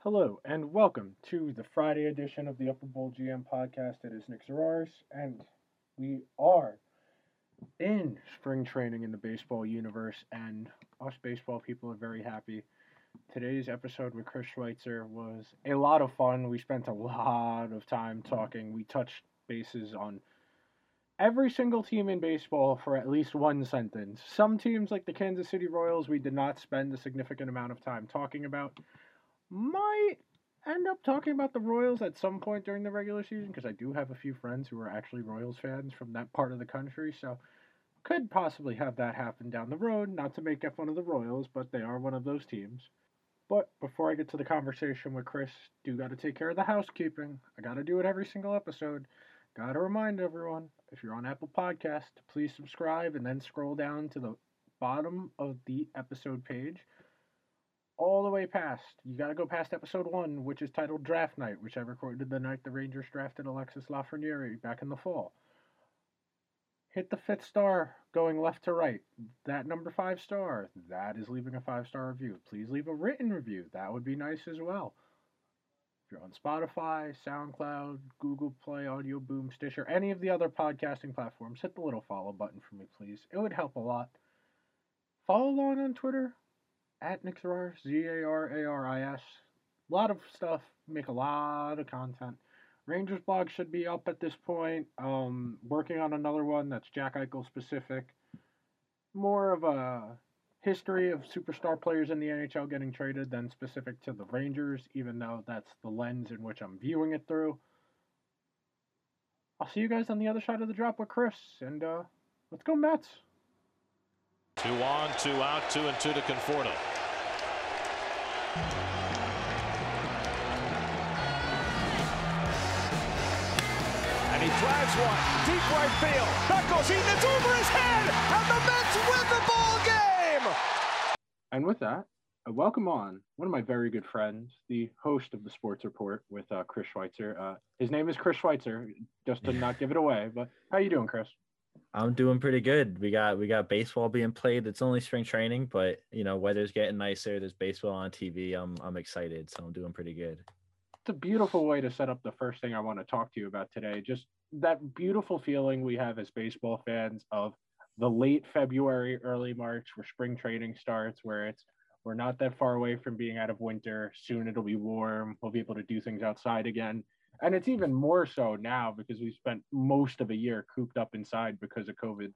Hello and welcome to the Friday edition of the Upper Bowl GM podcast. It is Nick Zararis, and we are in spring training in the baseball universe, and us baseball people are very happy. Today's episode with Chris Schweitzer was a lot of fun. We spent a lot of time talking. We touched bases on every single team in baseball for at least one sentence. Some teams, like the Kansas City Royals, we did not spend a significant amount of time talking about might end up talking about the Royals at some point during the regular season because I do have a few friends who are actually Royals fans from that part of the country, so could possibly have that happen down the road. Not to make fun of the Royals, but they are one of those teams. But before I get to the conversation with Chris, do got to take care of the housekeeping. I got to do it every single episode. Got to remind everyone if you're on Apple Podcast, please subscribe and then scroll down to the bottom of the episode page all the way past. You got to go past episode one, which is titled Draft Night, which I recorded the night the Rangers drafted Alexis Lafreniere back in the fall. Hit the fifth star going left to right. That number five star, that is leaving a five star review. Please leave a written review. That would be nice as well. If you're on Spotify, SoundCloud, Google Play, Audio Boom, Stitcher, any of the other podcasting platforms, hit the little follow button for me, please. It would help a lot. Follow along on Twitter at Nick Zararis, Z A R A R I S. A lot of stuff, make a lot of content. Rangers blog should be up at this point. Um, working on another one that's Jack Eichel specific. More of a history of superstar players in the NHL getting traded than specific to the Rangers, even though that's the lens in which I'm viewing it through. I'll see you guys on the other side of the drop with Chris, and uh, let's go Mets. Two on, two out, two and two to Conforto. And he drives one deep right field. That goes Eaton. It's over his head, and the Mets win the ball game. And with that, I welcome on one of my very good friends, the host of the Sports Report with uh, Chris Schweitzer. Uh, his name is Chris Schweitzer, just to not give it away. But how you doing, Chris? I'm doing pretty good. We got we got baseball being played. It's only spring training, but you know weather's getting nicer. There's baseball on TV. I'm I'm excited, so I'm doing pretty good. It's a beautiful way to set up the first thing I want to talk to you about today. Just that beautiful feeling we have as baseball fans of the late February, early March, where spring training starts, where it's we're not that far away from being out of winter. Soon it'll be warm. We'll be able to do things outside again and it's even more so now because we spent most of a year cooped up inside because of covid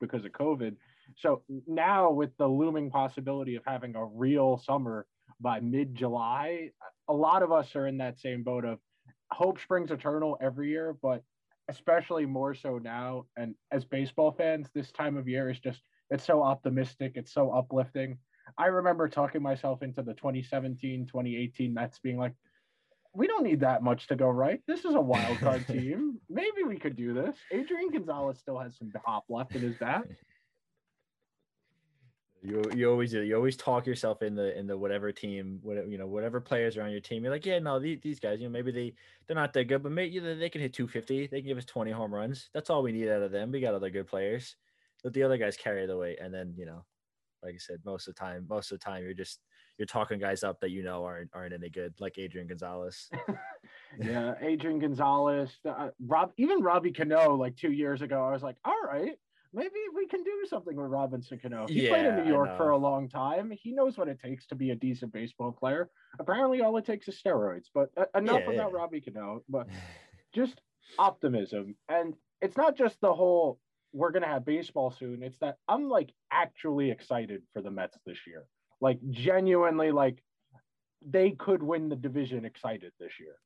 because of covid. So now with the looming possibility of having a real summer by mid july a lot of us are in that same boat of hope springs eternal every year but especially more so now. And as baseball fans this time of year is just it's so optimistic it's so uplifting. I remember talking myself into the 2017 2018 mets being like we don't need that much to go right. This is a wild card team. Maybe we could do this. Adrian Gonzalez still has some hop left in his bat. You, you always do. You always talk yourself in the in the whatever team, whatever you know, whatever players are on your team. You're like, yeah, no, these, these guys, you know, maybe they they're not that good, but maybe they can hit 250. They can give us 20 home runs. That's all we need out of them. We got other good players. Let the other guys carry the weight, and then you know, like I said, most of the time, most of the time, you're just you're talking guys up that you know aren't aren't any good, like Adrian Gonzalez. yeah, Adrian Gonzalez, uh, Rob, even Robbie Cano, like two years ago, I was like, all right, maybe we can do something with Robinson Cano. He yeah, played in New York for a long time. He knows what it takes to be a decent baseball player. Apparently, all it takes is steroids. But uh, enough yeah, about yeah. Robbie Cano. But just optimism, and it's not just the whole we're gonna have baseball soon. It's that I'm like actually excited for the Mets this year like genuinely like they could win the division excited this year.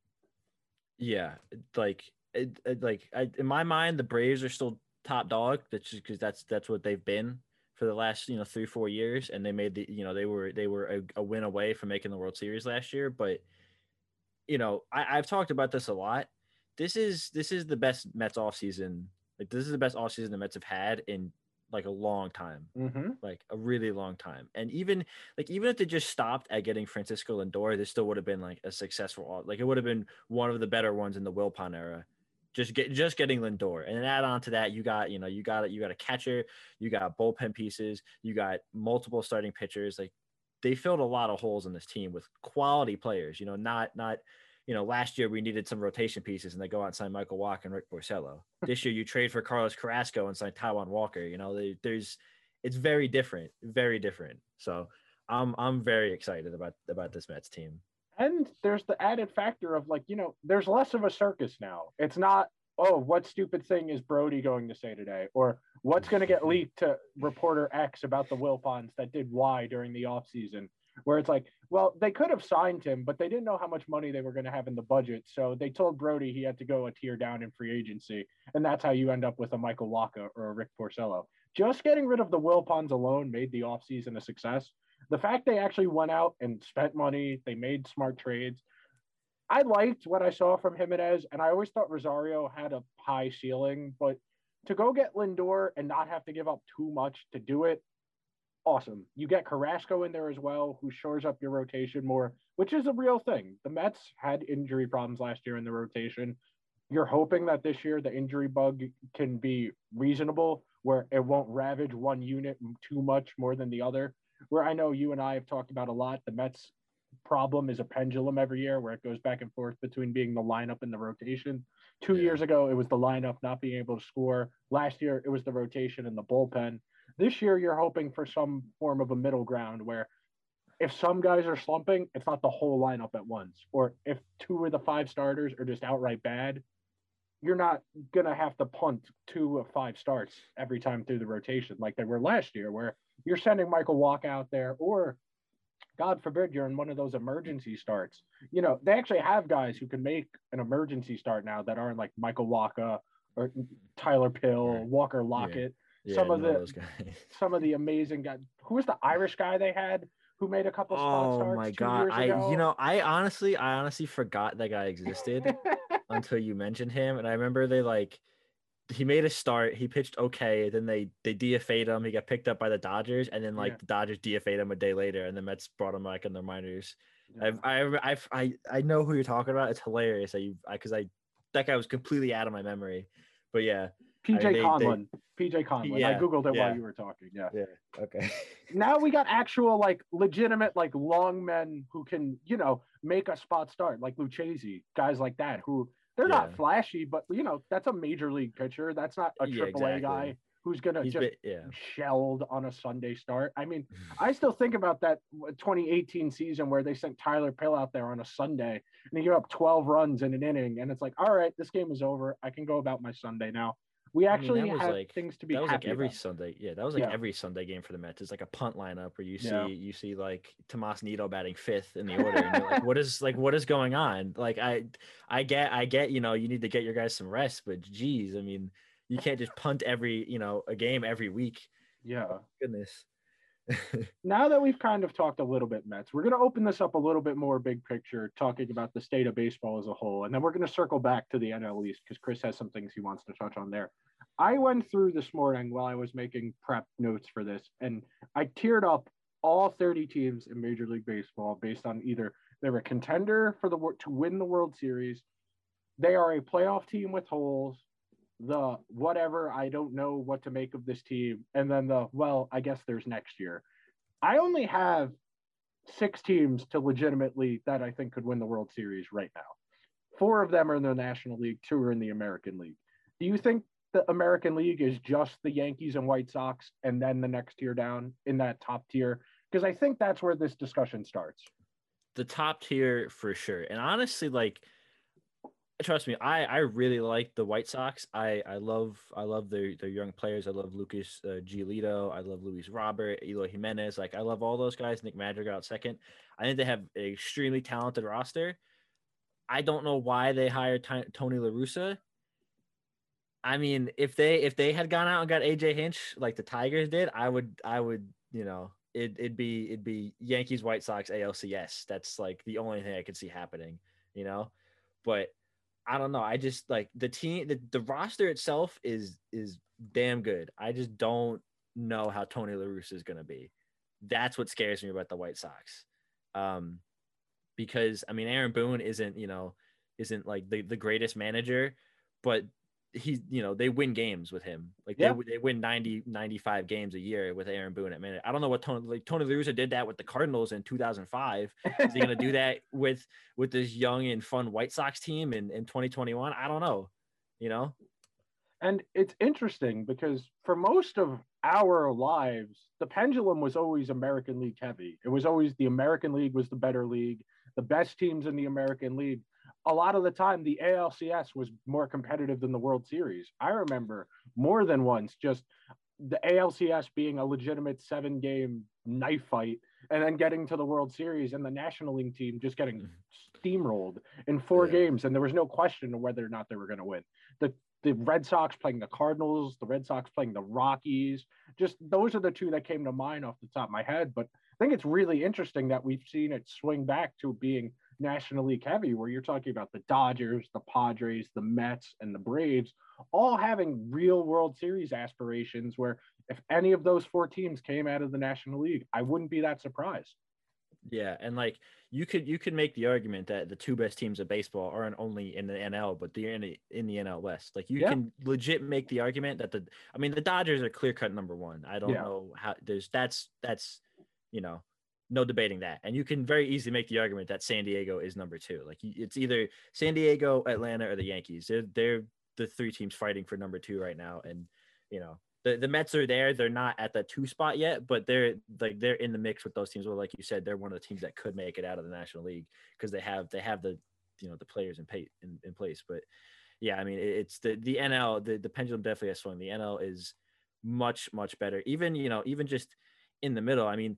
Yeah, like it, it, like I, in my mind, the Braves are still top dog. That's just because that's that's what they've been for the last you know three four years, and they made the you know they were they were a, a win away from making the World Series last year. But you know I, I've talked about this a lot. This is this is the best Mets off season. Like this is the best off season the Mets have had in like a long time, mm-hmm. like a really long time. And even like even if they just stopped at getting Francisco Lindor, this still would have been like a successful. Like it would have been one of the better ones in the Wilpon era. Just get just getting Lindor, and then add on to that, you got you know you got it. You got a catcher, you got bullpen pieces, you got multiple starting pitchers. Like they filled a lot of holes in this team with quality players. You know, not not you know last year we needed some rotation pieces and they go out and sign Michael Wacha and Rick Porcello. this year you trade for Carlos Carrasco and sign Taijuan Walker. You know, they, there's it's very different, very different. So I'm I'm very excited about about this Mets team. And there's the added factor of like, you know, there's less of a circus now. It's not, oh, what stupid thing is Brodie going to say today? Or what's going to get leaked to reporter X about the Wilpons that did Y during the offseason? Where it's like, well, they could have signed him, but they didn't know how much money they were going to have in the budget. So they told Brodie he had to go a tier down in free agency. And that's how you end up with a Michael Wacha or a Rick Porcello. Just getting rid of the Wilpons alone made the offseason a success the fact they actually went out and spent money, they made smart trades. I liked what I saw from Gimenez, and I always thought Rosario had a high ceiling, but to go get Lindor and not have to give up too much to do it, awesome. You get Carrasco in there as well, who shores up your rotation more, which is a real thing. The Mets had injury problems last year in the rotation. You're hoping that this year the injury bug can be reasonable, where it won't ravage one unit too much more than the other where I know you and I have talked about a lot. The Mets problem is a pendulum every year where it goes back and forth between being the lineup and the rotation. Two yeah. years ago, it was the lineup not being able to score. Last year, it was the rotation and the bullpen. This year, you're hoping for some form of a middle ground where if some guys are slumping, it's not the whole lineup at once. Or if two of the five starters are just outright bad, you're not going to have to punt two of five starts every time through the rotation like they were last year, where you're sending Michael Wacha out there, or God forbid you're in one of those emergency starts. You know, they actually have guys who can make an emergency start now that aren't like Michael Wacha or Tyler Pill, right. Walker Lockett. Yeah. Some of the some of the amazing guys. Who was the Irish guy they had who made a couple oh starts? Oh my god! I you know I honestly I honestly forgot that guy existed until you mentioned him, and I remember they like he made a start. He pitched okay. Then they they DFA'd him. He got picked up by the Dodgers, and then like yeah. the Dodgers DFA'd him a day later, and the Mets brought him back in their minors. Yeah. I I I I know who you're talking about. It's hilarious. I because I, I that guy was completely out of my memory. But yeah, PJ I mean, Conlon. They, PJ Conlon. Yeah, I googled it yeah. while you were talking. Yeah. Yeah. Okay. now we got actual like legitimate like long men who can you know make a spot start like Lucchesi, guys like that who they're yeah. not flashy, but you know, that's a major league pitcher. That's not a triple exactly. A guy who's gonna He's just been, yeah. shelled on a Sunday start. I mean, I still think about that 2018 season where they sent Tyler Pill out there on a Sunday and he gave up 12 runs in an inning, and it's like, all right, this game is over. I can go about my Sunday now. We actually I mean, had like, things to be. That was like every about. Sunday. Yeah, that was like yeah. every Sunday game for the Mets. It's like a punt lineup where you see yeah. you see like Tomas Nido batting fifth in the order, and you're like, what is like what is going on? Like I I get I get you know you need to get your guys some rest, but geez, I mean you can't just punt every you know a game every week. Yeah, oh, goodness. now that we've kind of talked a little bit Mets, we're going to open this up a little bit more big picture, talking about the state of baseball as a whole, and then we're going to circle back to the NL East because Chris has some things he wants to touch on there. I went through this morning while I was making prep notes for this, and I teared up all 30 teams in Major League Baseball based on either they're a contender for the to win the World Series, they are a playoff team with holes, the whatever I don't know what to make of this team, and then the well, I guess there's next year. I only have six teams to legitimately that I think could win the World Series right now. Four of them are in the National League, two are in the American League. Do you think the American League is just the Yankees and White Sox and then the next tier down in that top tier? Because I think that's where this discussion starts. The top tier for sure. And honestly, like trust me, I I really like the White Sox. I I love I love their their young players. I love Lucas uh, Giolito. I love Luis Robert, Eloy Jimenez. Like I love all those guys. Nick Madrigal out second. I think they have an extremely talented roster. I don't know why they hired T- Tony La Russa. I mean, if they if they had gone out and got AJ Hinch like the Tigers did, I would I would you know it it'd be it'd be Yankees White Sox ALCS. That's like the only thing I could see happening, you know. But I don't know. I just like the team the, the roster itself is is damn good. I just don't know how Tony La Russa is gonna be. That's what scares me about the White Sox. Um because I mean Aaron Boone isn't, you know, isn't like the, the greatest manager, but he you know they win games with him like Yeah. they, they win 90 95 games a year with aaron boone at minute i don't know what tony like tony La Russa did that with the cardinals in 2005 is he going to do that with with this young and fun white sox team in, in 2021 i don't know you know And it's interesting because for most of our lives, the pendulum was always American League heavy. It was always the American League was the better league, the best teams in the American League. A lot of the time, the ALCS was more competitive than the World Series. I remember more than once just the ALCS being a legitimate seven game knife fight and then getting to the World Series and the National League team just getting mm-hmm. steamrolled in four Yeah. games. And there was no question of whether or not they were going to win. The the Red Sox playing the Cardinals, the Red Sox playing the Rockies. Just those are the two that came to mind off the top of my head. But I think it's really interesting that we've seen it swing back to being National League heavy, where you're talking about the Dodgers, the Padres, the Mets, and the Braves, all having real World Series aspirations. Where if any of those four teams came out of the National League, I wouldn't be that surprised. Yeah, and like you could you could make the argument that the two best teams of baseball aren't only in the NL, but they're in the, in the NL West. Like you Yeah. can legit make the argument that the I mean the Dodgers are clear cut number one. I don't Yeah. know how there's that's that's you know no debating that, and you can very easily make the argument that San Diego is number two. Like it's either San Diego, Atlanta, or the Yankees. They're they're the three teams fighting for number two right now, and you know the, the Mets are there. They're not at the two spot yet, but they're like they're in the mix with those teams. Well, like you said, they're one of the teams that could make it out of the National League because they have they have the you know the players in pay in, in place. But yeah, I mean it's the the NL the, the pendulum definitely has swung. The NL is much much better. Even you know even just in the middle. I mean.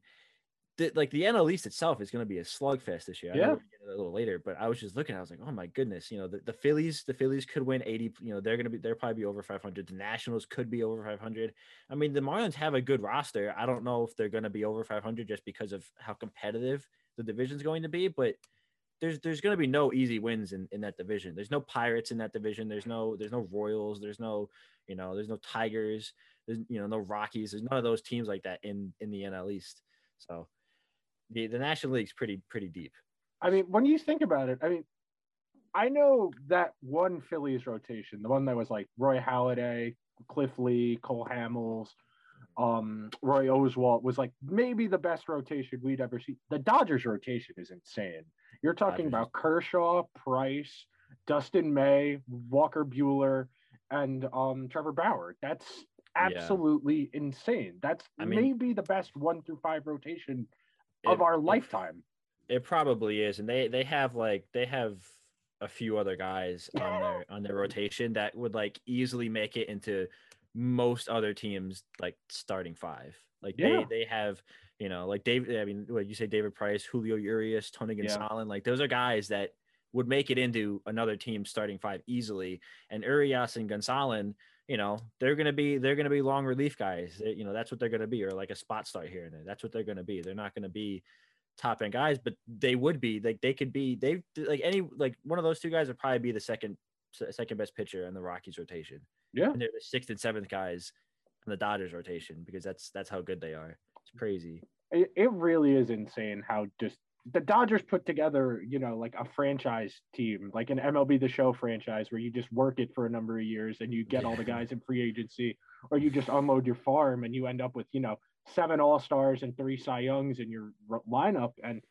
The, like the NL East itself is going to be a slugfest this year. I know Yeah. get a little later, but I was just looking. I was like, oh my goodness, you know, the, the Phillies, the Phillies could win 80. You know, they're going to be, they're probably be over 500. The Nationals could be over 500. I mean, the Marlins have a good roster. I don't know if they're going to be over 500 just because of how competitive the division's going to be, but there's there's going to be no easy wins in, in that division. There's no Pirates in that division. There's no there's no Royals. There's no you know there's no Tigers. There's you know no Rockies. There's none of those teams like that in in the NL East. So the the National League's pretty pretty deep. I mean, when you think about it, I mean, I know that one Phillies rotation, the one that was like Roy Halladay, Cliff Lee, Cole Hamels, um, Roy Oswalt was like maybe the best rotation we'd ever see. The Dodgers rotation is insane. You're talking Dodgers about Kershaw, Price, Dustin May, Walker Buehler, and um, Trevor Bauer. That's Yeah. absolutely insane. That's I mean- maybe the best one through five rotation of It- our lifetime. It probably is, and they they have like they have a few other guys on their on their rotation that would like easily make it into most other teams like starting five. Like Yeah. they they have you know like David. I mean, what you say, David Price, Julio Urias, Tony Yeah. Gonsolin. Like those are guys that would make it into another team starting five easily. And Urias and Gonsolin, you know, they're gonna be they're gonna be long relief guys. They- you know, that's what they're gonna be, or like a spot start here and there. That's what they're gonna be. They're not gonna be top end guys, but they would be like they could be they like any like one of those two guys would probably be the second second best pitcher in the Rockies rotation. Yeah. And they're the sixth and seventh guys in the Dodgers rotation because that's that's how good they are. It's crazy. it, it really is insane how just the Dodgers put together, you know, like a franchise team, like an MLB The Show franchise where you just work it for a number of years and you get all the guys in free agency, or you just unload your farm and you end up with, you know, seven All Stars and three Cy Youngs in your r- lineup. And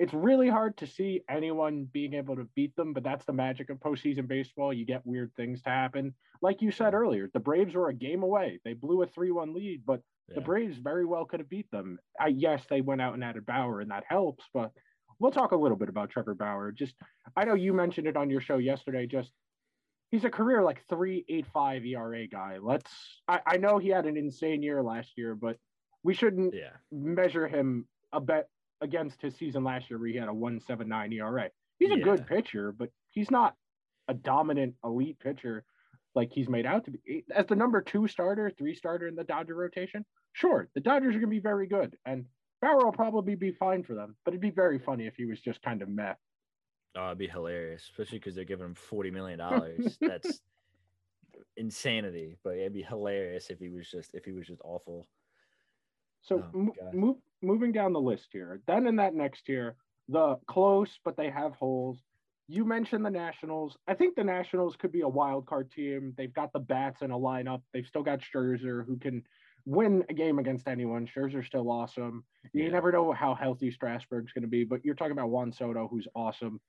it's really hard to see anyone being able to beat them, but that's the magic of postseason baseball. You get weird things to happen. Like you said earlier, the Braves were a game away. They blew a 3 1 lead, but the Braves very well could have beat them. I, yes, they went out and added Bauer, and that helps. But we'll talk a little bit about Trevor Bauer. Just, I know you mentioned it on your show yesterday. Just, he's a career like three eight five ERA guy. Let's. I, I know he had an insane year last year, but we shouldn't Yeah. measure him a bet against his season last year where he had a one seven nine ERA. He's a Yeah. good pitcher, but he's not a dominant elite pitcher like he's made out to be. As the number two starter, three starter in the Dodger rotation, sure, the Dodgers are going to be very good, and Bauer will probably be fine for them. But it'd be very funny if he was just kind of meh. Oh, it'd be hilarious, especially because they're giving him forty million dollars. That's insanity. But it'd be hilarious if he was just if he was just awful. So Oh, God. move, moving down the list here, then in that next tier, the close but they have holes. you mentioned the Nationals. I think the Nationals could be a wild card team. They've got the bats in a lineup. They've still got Scherzer who can win a game against anyone. Scherzer's still awesome. You Yeah. never know how healthy Strasburg's going to be, but you're talking about Juan Soto, who's awesome.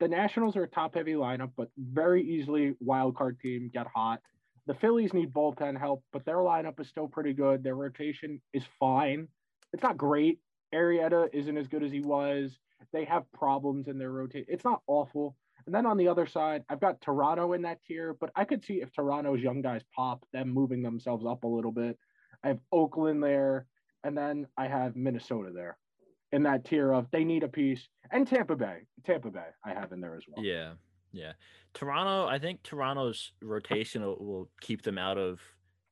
The Nationals are a top heavy lineup, but very easily wild card team get hot. The Phillies need bullpen help, but their lineup is still pretty good. Their rotation is fine. It's not great. Arrieta isn't as good as he was. They have problems in their rotation. It's not awful. And then on the other side, I've got Toronto in that tier, but I could see if Toronto's young guys pop, them moving themselves up a little bit. I have Oakland there, and then I have Minnesota there in that tier of they need a piece, and Tampa Bay. Tampa Bay, I have in there as well. Yeah, yeah. Toronto, I think Toronto's rotation will, will keep them out of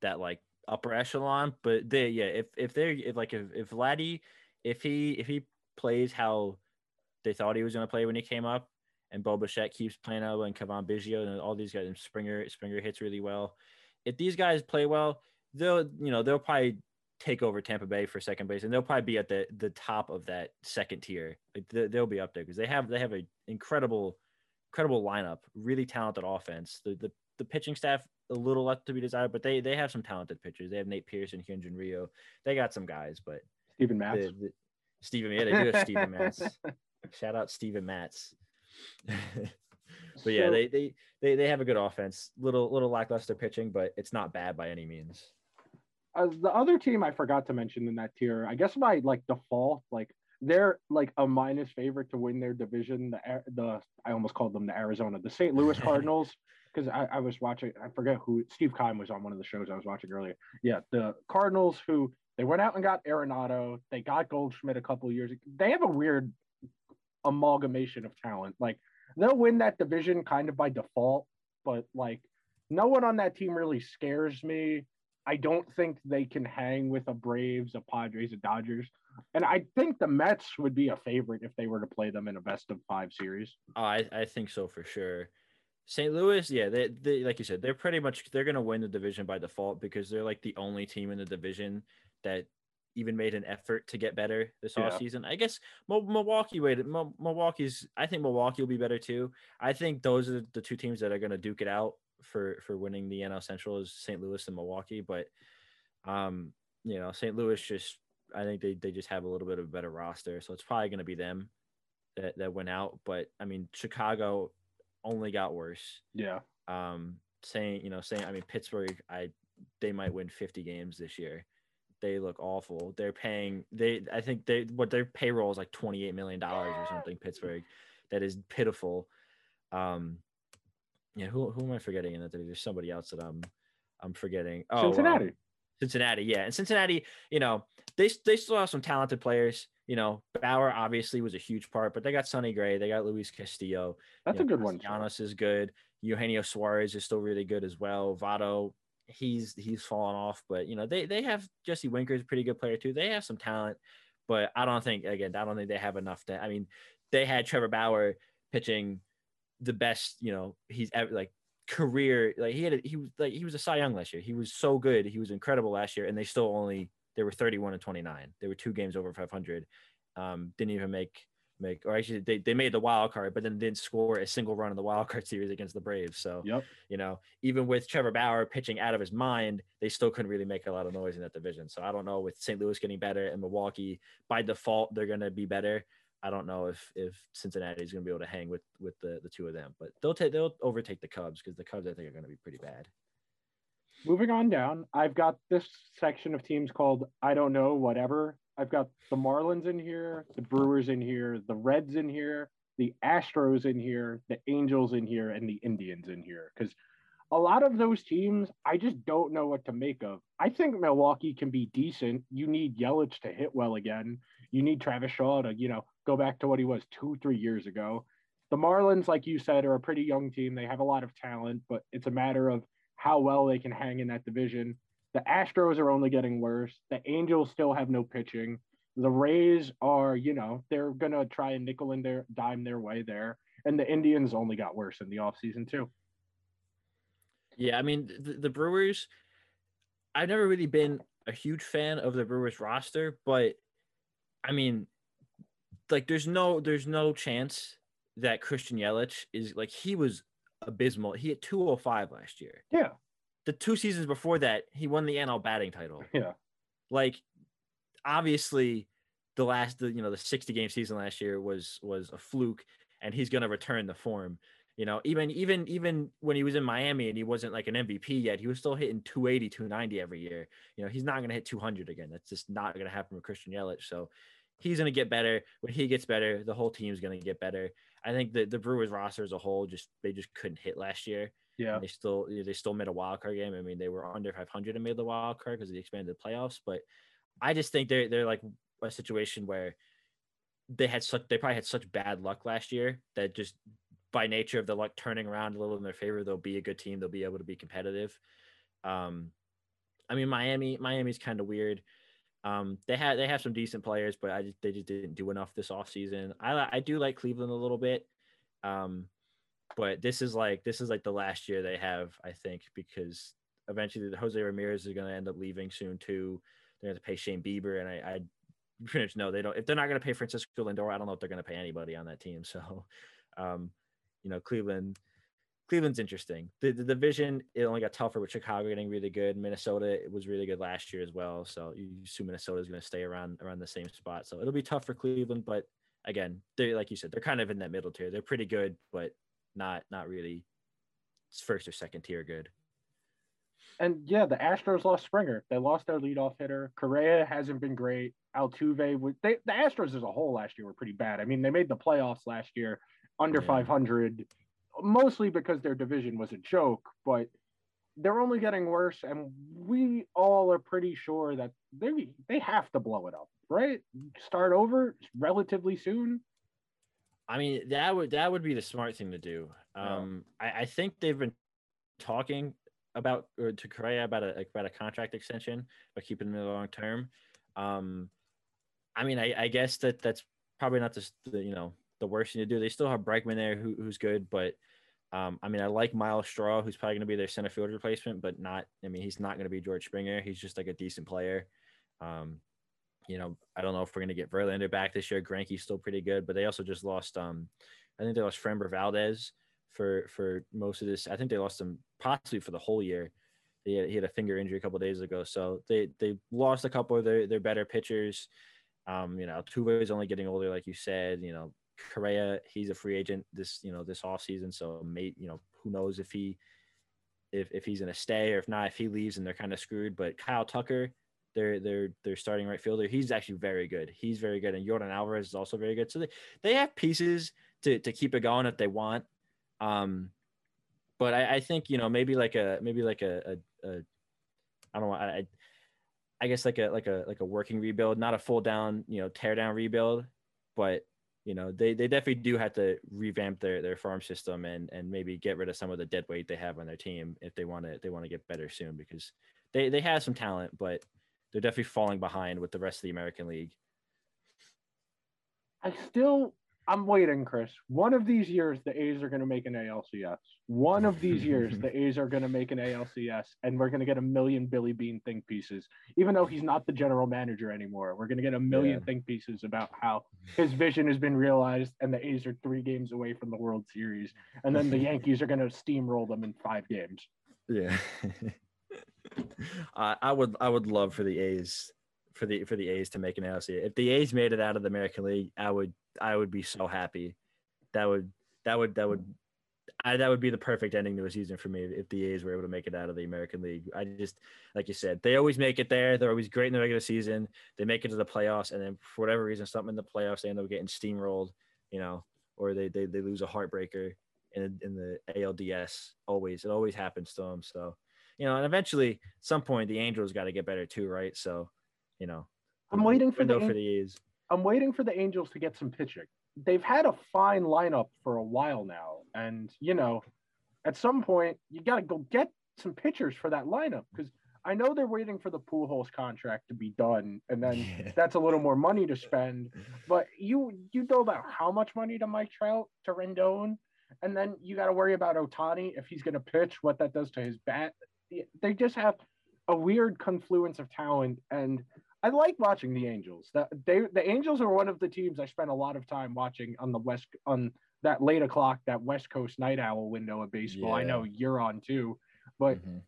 that like upper echelon. But they, yeah, if if they're if like if if Vladdy, if he if he plays how they thought he was going to play when he came up, and Bo Bichette keeps playing out and Cavan Biggio and all these guys, and Springer Springer hits really well. If these guys play well, they'll you know they'll probably take over Tampa Bay for second base, and they'll probably be at the the top of that second tier. Like they, they'll be up there because they have they have an incredible incredible lineup, really talented offense. The the the pitching staff a little left to be desired, but they they have some talented pitchers. They have Nate Pearson, Hyunjin Ryu. They got some guys, but Stephen Matz. the, the, Stephen, yeah, they do have Stephen Matz. Shout out Stephen Matz. but yeah, So- they, they they they have a good offense. Little little lackluster pitching, but it's not bad by any means. uh, the other team I forgot to mention in that tier, I guess by like default, like they're like a minus favorite to win their division. The the I almost called them the Arizona, the St. Louis Cardinals, because I, I was watching. I forget who Steve Kime was on one of the shows I was watching earlier. Yeah, the Cardinals who they went out and got Arenado. They got Goldschmidt a couple years. They have a weird amalgamation of talent. Like they'll win that division kind of by default, but like no one on that team really scares me. I don't think they can hang with a Braves, a Padres, a Dodgers. And I think the Mets would be a favorite if they were to play them in a best of five series. Oh, I, I think so for sure. St. Louis, yeah, they, they like you said, they're pretty much they're gonna win the division by default because they're like the only team in the division that even made an effort to get better this Yeah. offseason. I guess Milwaukee waited. Milwaukee's I think Milwaukee will be better too. I think those are the two teams that are gonna duke it out for for winning the NL Central is St. Louis and Milwaukee. But um, you know, St. Louis just I think they, they just have a little bit of a better roster. So it's probably gonna be them that, that went out. But I mean, Chicago only got worse. Yeah. Um, saying you know, saying I mean Pittsburgh, I they might win 50 games this year. They look awful. They're paying they I think they what their payroll is like 28 million dollars or something. Pittsburgh, that is pitiful. Um, yeah, who who am I forgetting? In that there's somebody else that I'm I'm forgetting. Oh, um, Cincinnati. Cincinnati, yeah, and Cincinnati, you know, they they still have some talented players. You know, Bauer obviously was a huge part, but they got Sonny Gray, they got Luis Castillo. That's you a good one. Giannis is good. Eugenio Suarez is still really good as well. Votto, he's he's fallen off, but you know they they have Jesse Winker is a pretty good player too. They have some talent, but I don't think again I don't think they have enough to. I mean, they had Trevor Bauer pitching the best. You know, he's ever like career like he had a, he was like he was a Cy Young last year. He was so good. He was incredible last year, and they still only they were 31 and 29. They were two games over 500. Um, didn't even make make or actually they, they made the wild card, but then didn't score a single run in the wild card series against the Braves. So Yep. you know, even with Trevor Bauer pitching out of his mind, they still couldn't really make a lot of noise in that division. So I don't know with St. Louis getting better and Milwaukee by default they're gonna be better. I don't know if if Cincinnati is gonna be able to hang with with the the two of them, but they'll take they'll overtake the Cubs because the Cubs I think are gonna be pretty bad. Moving on down, I've got this section of teams called I don't know, whatever. I've got the Marlins in here, the Brewers in here, the Reds in here, the Astros in here, the Angels in here, and the Indians in here. Because a lot of those teams, I just don't know what to make of. I think Milwaukee can be decent. You need Yelich to hit well again. You need Travis Shaw to, you know, go back to what he was two, three years ago. The Marlins, like you said, are a pretty young team. They have a lot of talent, but it's a matter of how well they can hang in that division. The Astros are only getting worse. The Angels still have no pitching. The Rays are, you know, they're going to try and nickel and their dime their way there. And the Indians only got worse in the offseason, too. Yeah, I mean the, the Brewers. I've never really been a huge fan of the Brewers roster, but I mean, like, there's no there's no chance that Christian Yelich is like he was abysmal. He hit 205 last year. Yeah. The two seasons before that, he won the NL batting title. Yeah. Like obviously the last the you know the 60 game season last year was was a fluke and he's going to return the form. You know, even even even when he was in Miami and he wasn't like an MVP yet, he was still hitting 280, 290 every year. You know, he's not going to hit 200 again. That's just not going to happen with Christian Yelich. So he's going to get better. When he gets better, the whole team's going to get better. I think the the Brewers roster as a whole just they just couldn't hit last year. Yeah. They still they still made a wild card game. I mean, they were under 500 and made the wild card because they expanded the playoffs. But I just think they're they're like a situation where they had such they probably had such bad luck last year that just by nature of the luck turning around a little in their favor, they'll be a good team. They'll be able to be competitive. Um, I mean, Miami Miami's kind of weird. Um, they had they have some decent players, but I just they just didn't do enough this offseason. I I do like Cleveland a little bit. Um, but this is like this is like the last year they have, I think, because eventually Jose Ramirez is going to end up leaving soon too. They're going to pay Shane Bieber, and I, I pretty much know they don't. If they're not going to pay Francisco Lindor, I don't know if they're going to pay anybody on that team. So, um, you know, Cleveland, Cleveland's interesting. The, the division it only got tougher with Chicago getting really good. Minnesota it was really good last year as well. So you assume Minnesota is going to stay around around the same spot. So it'll be tough for Cleveland, but again, they like you said, they're kind of in that middle tier. They're pretty good, but not not really first or second tier good. And yeah, the Astros lost Springer. They lost their leadoff hitter. Correa hasn't been great. Altuve, they, the Astros as a whole last year were pretty bad. I mean, they made the playoffs last year under Yeah. 500, mostly because their division was a joke, but they're only getting worse. And we all are pretty sure that they they have to blow it up, right? Start over relatively soon. I mean, that would that would be the smart thing to do. Yeah. Um, I, I think they've been talking about or to Correa about a about a contract extension, but keeping him in the long term. Um, I mean, I, I guess that that's probably not the, s- the you know the worst thing to do. They still have Bregman there, who, who's good, but um, I mean, I like Myles Straw, who's probably going to be their center field replacement, but not. I mean, he's not going to be George Springer. He's just like a decent player. Um, you know, I don't know if we're going to get Verlander back this year. Greinke's still pretty good, but they also just lost. Um, I think they lost Framber Valdez for for most of this. I think they lost him possibly for the whole year. He had, he had a finger injury a couple days ago, so they they lost a couple of their their better pitchers. Um, you know, Tuve is only getting older, like you said. You know, Correa, he's a free agent this you know this off season, so may you know who knows if he if if he's gonna stay or if not, if he leaves and they're kind of screwed. But Kyle Tucker, they're they're they're starting right fielder. He's actually very good. He's very good, and Jordan Alvarez is also very good. So they they have pieces to to keep it going if they want. Um, but I, I think you know maybe like a maybe like a, a, a I don't know I I guess like a like a like a working rebuild, not a full down you know tear down rebuild, but you know they, they definitely do have to revamp their their farm system and and maybe get rid of some of the dead weight they have on their team if they want to they want to get better soon because they they have some talent but they're definitely falling behind with the rest of the American League. I still, I'm waiting, Chris. One of these years, the A's are going to make an ALCS. One of these years, the A's are going to make an ALCS, and we're going to get a million Billy Beane think pieces. Even though he's not the general manager anymore, we're going to get a million Yeah. think pieces about how his vision has been realized, and the A's are three games away from the World Series, and then the Yankees are going to steamroll them in five games. Yeah. I I would I would love for the A's for the for the A's to make an LCS. If the A's made it out of the American League, I would I would be so happy. That would that would that would I, that would be the perfect ending to a season for me if the A's were able to make it out of the American League. I just like you said, they always make it there. They're always great in the regular season. They make it to the playoffs, and then for whatever reason, something in the playoffs, they end up getting steamrolled, you know, or they they, they lose a heartbreaker in in the ALDS. Always, it always happens to them. So, you know, and eventually, some point, the Angels got to get better too, right? So, you know, I'm waiting for the for the A's. I'm waiting for the Angels to get some pitching. They've had a fine lineup for a while now, and you know, at some point you got to go get some pitchers for that lineup because I know they're waiting for the Pujols contract to be done, and then that's a little more money to spend. But you you know about how much money to Mike Trout to Rendon, and then you got to worry about Ohtani if he's going to pitch, what that does to his bat. They just have a weird confluence of talent, and I like watching the Angels. That they the Angels are one of the teams I spent a lot of time watching on the west on that late o'clock, that West Coast night owl window of baseball. I know you're on too, but Mhm.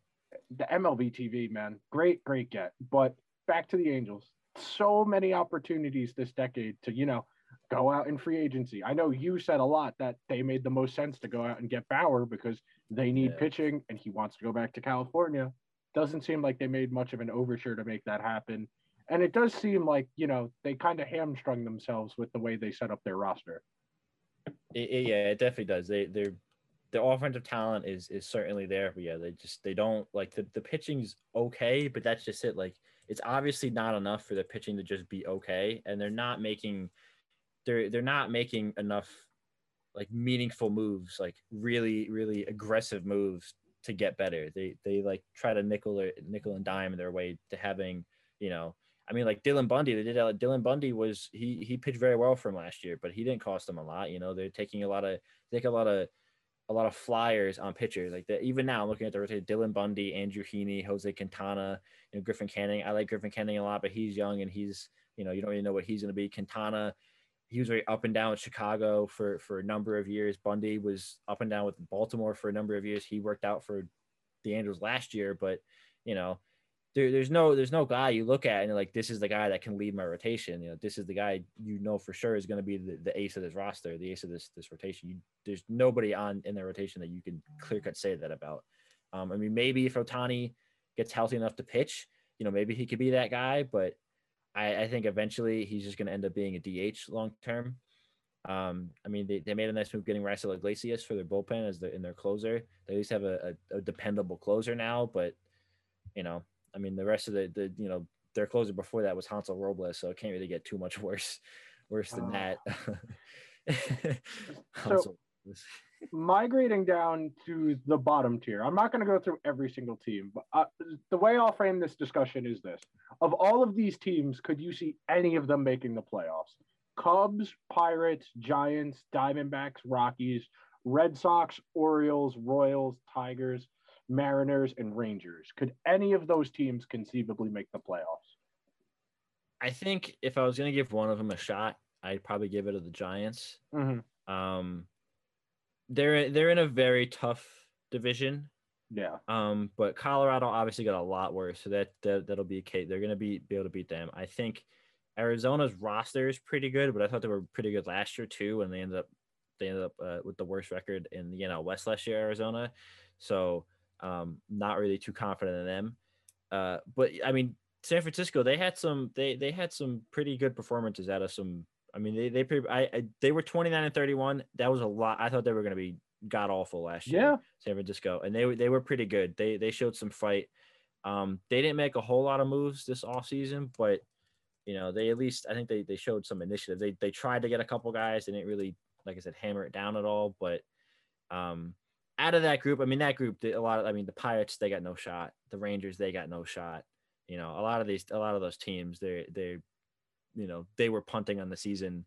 the MLB TV, man, great, great get. But back to the Angels. So many opportunities this decade to, you know, go out in free agency. I know you said a lot that they made the most sense to go out and get Bauer because they need Yeah. pitching and he wants to go back to California. Doesn't seem like they made much of an overture to make that happen. And it does seem like, you know, they kind of hamstrung themselves with the way they set up their roster. It, it- yeah, it definitely does. They they're the offensive talent is is certainly there, but yeah, they just they don't like the the pitching's okay, but that's just it. Like it's obviously not enough for the pitching to just be okay, and they're not making they're they're not making enough like meaningful moves, like really really aggressive moves to get better. They they like try to nickel or nickel and dime their way to having you know. I mean, like Dylan Bundy, they did. that- Dylan Bundy was he he pitched very well from last year, but he didn't cost them a lot. You know, they're taking a lot of take a lot of a lot of flyers on pitchers like that. Even now, I'm looking at the rotation: Dylan Bundy, Andrew Heaney, Jose Quintana, you know, Griffin Canning. I like Griffin Canning a lot, but he's young and he's you know you don't really know what he's going to be. Quintana, he was very up and down with Chicago for for a number of years. Bundy was up and down with Baltimore for a number of years. He worked out for the Angels last year, but you know. There, there's no there's no guy you look at and like this is the guy that can lead my rotation you know this is the guy you know for sure is going to be the, the ace of this roster the ace of this this rotation you, there's nobody on in their rotation that you can clear cut say that about um, I mean maybe if Ohtani gets healthy enough to pitch you know maybe he could be that guy but I, I think eventually he's just going to end up being a DH long term um, I mean, they, they made a nice move getting Raisel Iglesias for their bullpen as their in their closer. They at least have a, a, a dependable closer now, but you know, I mean, the rest of the, the you know, their closer before that was Hansel Robles, so it can't really get too much worse, worse than Oh. that. So- migrating down to the bottom tier, I'm not going to go through every single team, but uh, the way I'll frame this discussion is this: of all of these teams, could you see any of them making the playoffs? Cubs, Pirates, Giants, Diamondbacks, Rockies, Red Sox, Orioles, Royals, Tigers, Mariners, and Rangers. Could any of those teams conceivably make the playoffs? I think if I was gonna give one of them a shot, I'd probably give it to the Giants. Mm-hmm. Um, they're they're in a very tough division. Yeah. Um, but Colorado obviously got a lot worse, so that, that that'll be a case. They're gonna be be able to beat them. I think Arizona's roster is pretty good, but I thought they were pretty good last year too, and they ended up they ended up uh, with the worst record in the NL West last year, Arizona. So um, not really too confident in them. Uh, but I mean, San Francisco, they had some they they had some pretty good performances out of some. I mean, they they pretty- I, I they were twenty nine and thirty one. That was a lot. I thought they were gonna be god awful last year. Yeah. San Francisco, and they were they were pretty good. They they showed some fight. Um, they didn't make a whole lot of moves this offseason, but you know they at least I think they they showed some initiative. They they tried to get a couple guys. They didn't really, like I said, hammer it down at all. But um, out of that group, I mean that group, a lot of I mean the Pirates they got no shot. The Rangers they got no shot. You know a lot of these a lot of those teams they they you know they were punting on the season.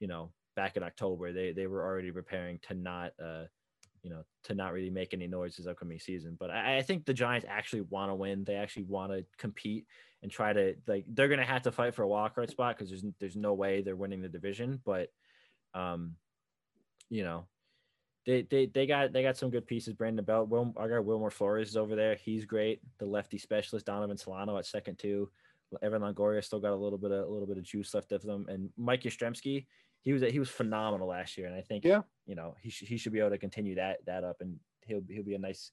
You know back in October they they were already preparing to not uh you know, to not really make any noise this upcoming season. But I, I think the Giants actually want to win. They actually want to compete and try to like they're gonna have to fight for a wild card spot because there's there's no way they're winning the division. But um, you know, they they they got they got some good pieces. Brandon Belt, Will, I got Wilmer Flores is over there. He's great. The lefty specialist Donovan Solano at second too. Evan Longoria still got a little bit of a little bit of juice left of them, and Mike Yastrzemski, he was he was phenomenal last year, and I think Yeah. you know he should he should be able to continue that that up, and he'll he'll be a nice,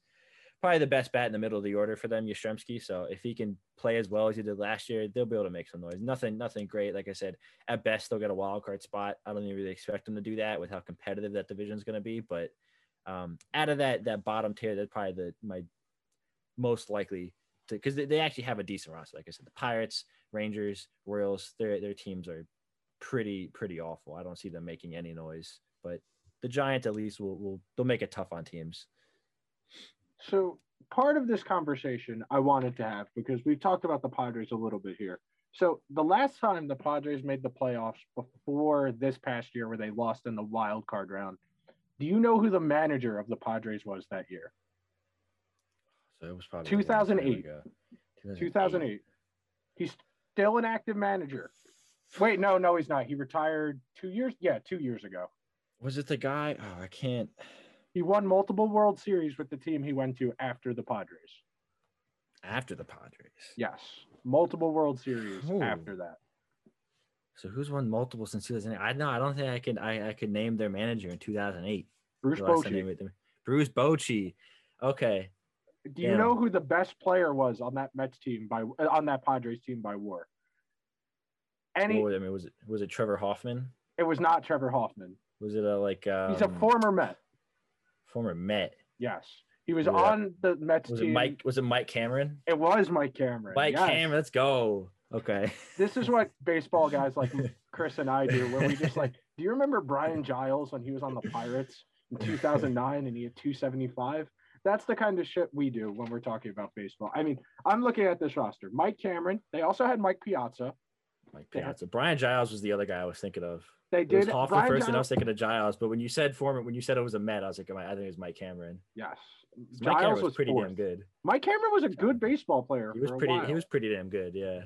probably the best bat in the middle of the order for them, Yastrzemski. So if he can play as well as he did last year, they'll be able to make some noise. Nothing nothing great, like I said. At best, they'll get a wild card spot. I don't even really expect them to do that with how competitive that division is going to be, but um, out of that that bottom tier, that's probably the my most likely to because they, they actually have a decent roster. Like I said, the Pirates, Rangers, Royals, their their teams are pretty pretty awful. I don't see them making any noise, but the Giants at least will will they'll make it tough on teams. So part of this conversation I wanted to have because we've talked about the Padres a little bit here. So the last time the Padres made the playoffs before this past year where they lost in the wild card round, do you know who the manager of the Padres was that year? So it was probably 2008. 2008. He's still an active manager. Wait, no, no, he's not. He retired two years. Yeah, two years ago. Was it the guy? Oh, I can't. He won multiple World Series with the team he went to after the Padres. After the Padres. Yes, multiple World Series Ooh. after that. So who's won multiple since 2008? I know. I don't think I could. I, I could name their manager in 2008. Bruce The last time they Bochy. Bruce Bochy. Okay. Do you Yeah. know who the best player was on that Mets team by on that Padres team by WAR? Any, I mean, was it was it Trevor Hoffman? it was not Trevor Hoffman. Was it a like? Um, He's a former Met. Former Met. Yes, he was Yeah. Uh, on the Mets Was team. it Mike? Was it Mike Cameron? It was Mike Cameron. Mike yes. Cameron. Let's go. Okay. This is what baseball guys like Chris and I do, where we just like. Do you remember Brian Giles when he was on the Pirates in 2009 and he had 275? That's the kind of shit we do when we're talking about baseball. I mean, I'm looking at this roster. Mike Cameron. They also had Mike Piazza. Mike Yeah. Piazza. Brian Giles was the other guy I was thinking of. They did. It was. Hoffman Brian first, and I was thinking of Giles. But when you said former, when you said it was a Met, I was like, I think it was Mike Cameron. Yes. Mike Cameron Giles was, pretty fourth. damn good. Mike Cameron was a good baseball player. He was pretty. while. He was pretty damn good. Yeah.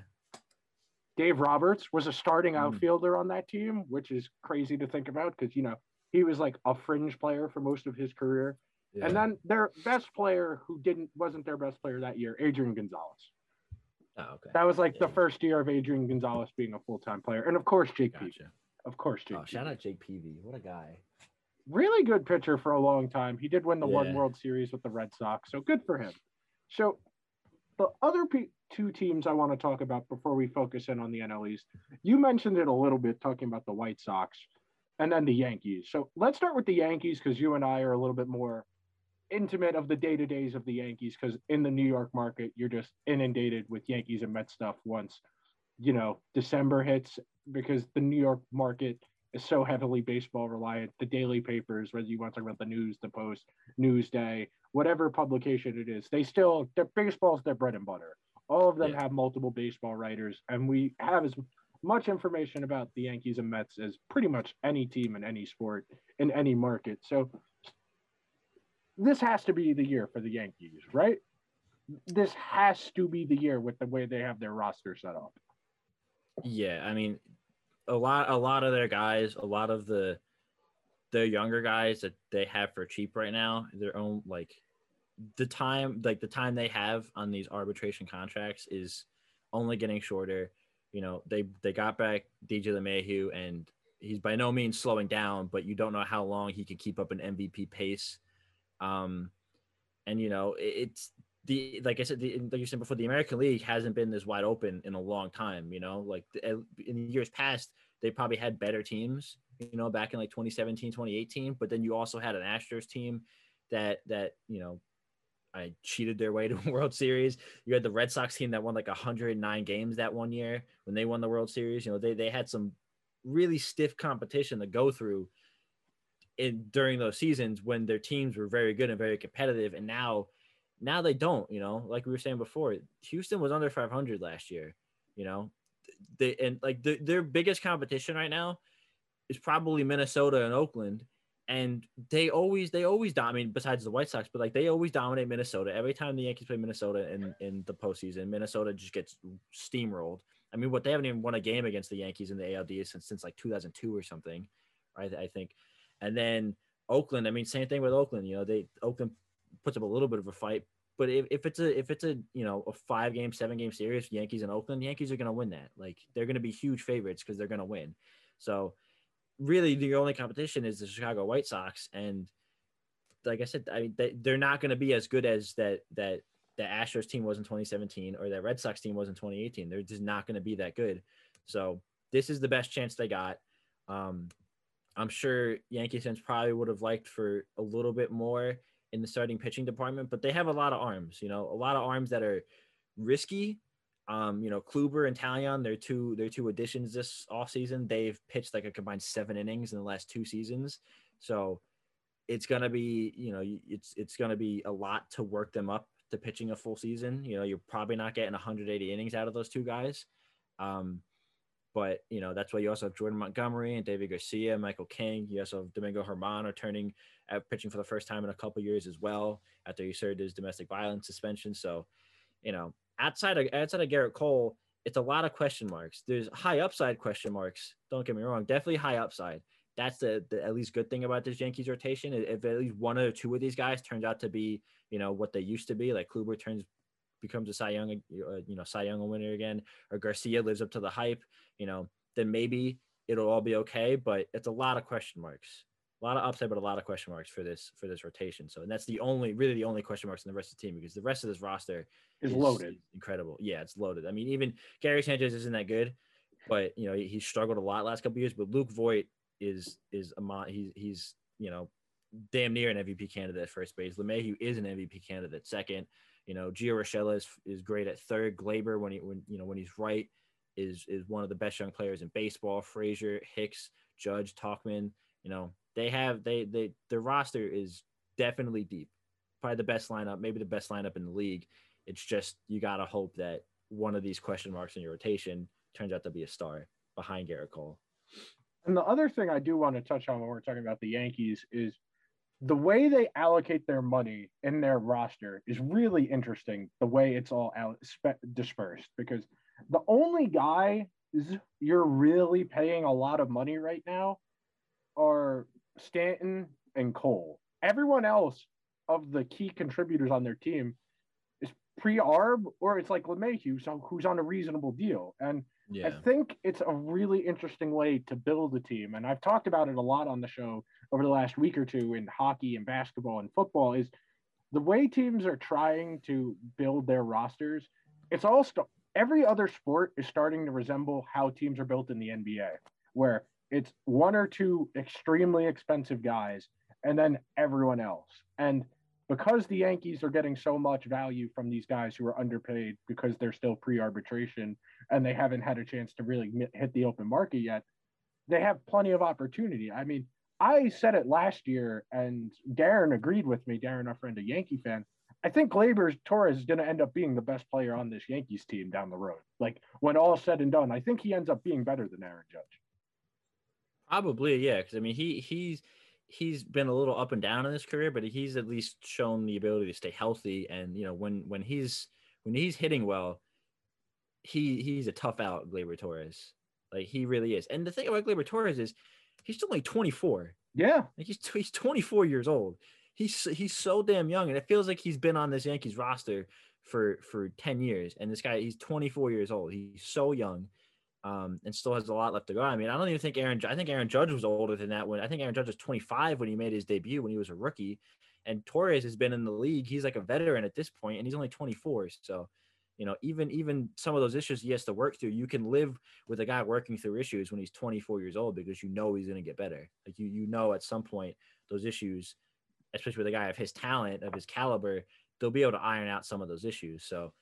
Dave Roberts was a starting Mm. outfielder on that team, which is crazy to think about because you know he was like a fringe player for most of his career. yeah. And then their best player who didn't wasn't their best player that year, Adrian Gonzalez. Oh, okay. That was like the first year of Adrian Gonzalez being a full time player, and of course Jake Peavy. Of course Jake. Oh, shout out Jake Peavy. What a guy. Really good pitcher for a long time. He did win the one World Series with the Red Sox, so good for him. So the other pe- two teams I want to talk about before we focus in on the NL East, you mentioned it a little bit talking about the White Sox and then the Yankees. So let's start with the Yankees because you and I are a little bit more intimate of the day to days of the Yankees because in the New York market, you're just inundated with Yankees and Mets stuff once, you know, December hits because the New York market is so heavily baseball reliant. The daily papers, whether you want to talk about the news, the Post, Newsday, whatever publication it is, they still, their baseball's their bread and butter. All of them Yeah. have multiple baseball writers, and we have as much information about the Yankees and Mets as pretty much any team in any sport in any market. So this has to be the year for the Yankees, right? This has to be the year with the way they have their roster set up. Yeah, I mean, a lot, a lot of their guys, a lot of the, the younger guys that they have for cheap right now, their own like, the time, like the time they have on these arbitration contracts is only getting shorter. You know, they they got back DJ LeMahieu, and he's by no means slowing down, but you don't know how long he can keep up an MVP pace. Um, and you know, it- it's the like I said, the, like you said before, the American League hasn't been this wide open in a long time. You know, like in years past, they probably had better teams. You know, back in like 2017, 2018, but then you also had an Astros team that that you know. I cheated their way to a World Series. You had the Red Sox team that won like 109 games that one year when they won the World Series. You know, they they had some really stiff competition to go through in during those seasons when their teams were very good and very competitive. And now now they don't, you know, like we were saying before, Houston was under 500 last year, you know, they, and like the, their biggest competition right now is probably Minnesota and Oakland. And they always, they always dominate besides the White Sox, but like they always dominate Minnesota. Every time the Yankees play Minnesota in, in the postseason, Minnesota just gets steamrolled. I mean, what they haven't even won a game against the Yankees in the ALDS since, since like 2002 or something, right? I think. And then Oakland, I mean, same thing with Oakland. You know, they Oakland puts up a little bit of a fight, but if, if it's a if it's a you know a five game, seven game series, Yankees and Oakland, Yankees are gonna win that. Like they're gonna be huge favorites because they're gonna win. So really, the only competition is the Chicago White Sox, and like I said, I mean they, they're not gonna be as good as that that the Astros team was in 2017 or that Red Sox team was in 2018. They're just not gonna be that good. So this is the best chance they got. Um, I'm sure Yankee fans probably would have liked for a little bit more in the starting pitching department, but they have a lot of arms, you know, a lot of arms that are risky. Um, you know, Kluber and Taillon, they're two, they're two additions this offseason. They've pitched like a combined seven innings in the last two seasons. So it's gonna be, you know, it's it's gonna be a lot to work them up to pitching a full season. You know, you're probably not getting 180 innings out of those two guys. Um, but you know that's why you also have Jordan Montgomery and David Garcia, Michael King. You also have Domingo Germán returning at pitching for the first time in a couple years as well after he served his domestic violence suspension. So, you know, outside of outside of Gerrit Cole, it's a lot of question marks. There's high upside question marks. Don't get me wrong, definitely high upside. that's the, the at least good thing about this Yankees rotation. If at least one or two of these guys turns out to be, you know, what they used to be, like Kluber turns becomes a Cy Young, uh, you know, Cy Young winner again, or Garcia lives up to the hype, you know, then maybe it'll all be okay. But it's a lot of question marks, a lot of upside, but a lot of question marks for this for this rotation. So, and that's the only, really, the only question marks in the rest of the team because the rest of this roster is, is loaded, incredible. Yeah, it's loaded. I mean, even Gary Sanchez isn't that good, but you know, he, he struggled a lot last couple years. But Luke Voit is is a he's he's you know damn near an MVP candidate at first base. LeMahieu is an MVP candidate second. You know, Gio Urshela is, is great at third. Gleyber, when he when you know when he's right, is is one of the best young players in baseball. Frazier, Hicks, Judge, Tauchman. You know, they have they they their roster is definitely deep. Probably the best lineup, maybe the best lineup in the league. It's just you gotta hope that one of these question marks in your rotation turns out to be a star behind Gerrit Cole. And the other thing I do want to touch on when we're talking about the Yankees is the way they allocate their money in their roster is really interesting. The way it's all out, spe- dispersed, because the only guy is you're really paying a lot of money right now are Stanton and Cole. Everyone else of the key contributors on their team is pre-arb or it's like LeMahieu, so who's on a reasonable deal. And yeah. I think it's a really interesting way to build a team. And I've talked about it a lot on the show over the last week or two in hockey and basketball and football is the way teams are trying to build their rosters. It's all st- every other sport is starting to resemble how teams are built in the NBA, where it's one or two extremely expensive guys and then everyone else. And because the Yankees are getting so much value from these guys who are underpaid because they're still pre-arbitration and they haven't had a chance to really hit the open market yet, they have plenty of opportunity. I mean, I said it last year, and Darren agreed with me. Darren, our friend, a Yankee fan. I think Gleyber Torres is going to end up being the best player on this Yankees team down the road. Like when all said and done, I think he ends up being better than Aaron Judge. Probably, yeah. Because I mean, he he's he's been a little up and down in his career, but he's at least shown the ability to stay healthy. And you know, when when he's when he's hitting well, he he's a tough out, Gleyber Torres. Like he really is. And the thing about Gleyber Torres is he's still only 24. Yeah, like he's he's 24 years old. He's he's so damn young, and it feels like he's been on this Yankees roster for for 10 years. And this guy, he's 24 years old. He's so young um, and still has a lot left to go. I mean, I don't even think Aaron. I think Aaron Judge was older than that when I think Aaron Judge was 25 when he made his debut when he was a rookie, and Torres has been in the league. He's like a veteran at this point, and he's only 24. So, you know, even even some of those issues he has to work through, you can live with a guy working through issues when he's 24 years old because you know he's going to get better. Like you you know at some point those issues, especially with a guy of his talent of his caliber, they'll be able to iron out some of those issues. So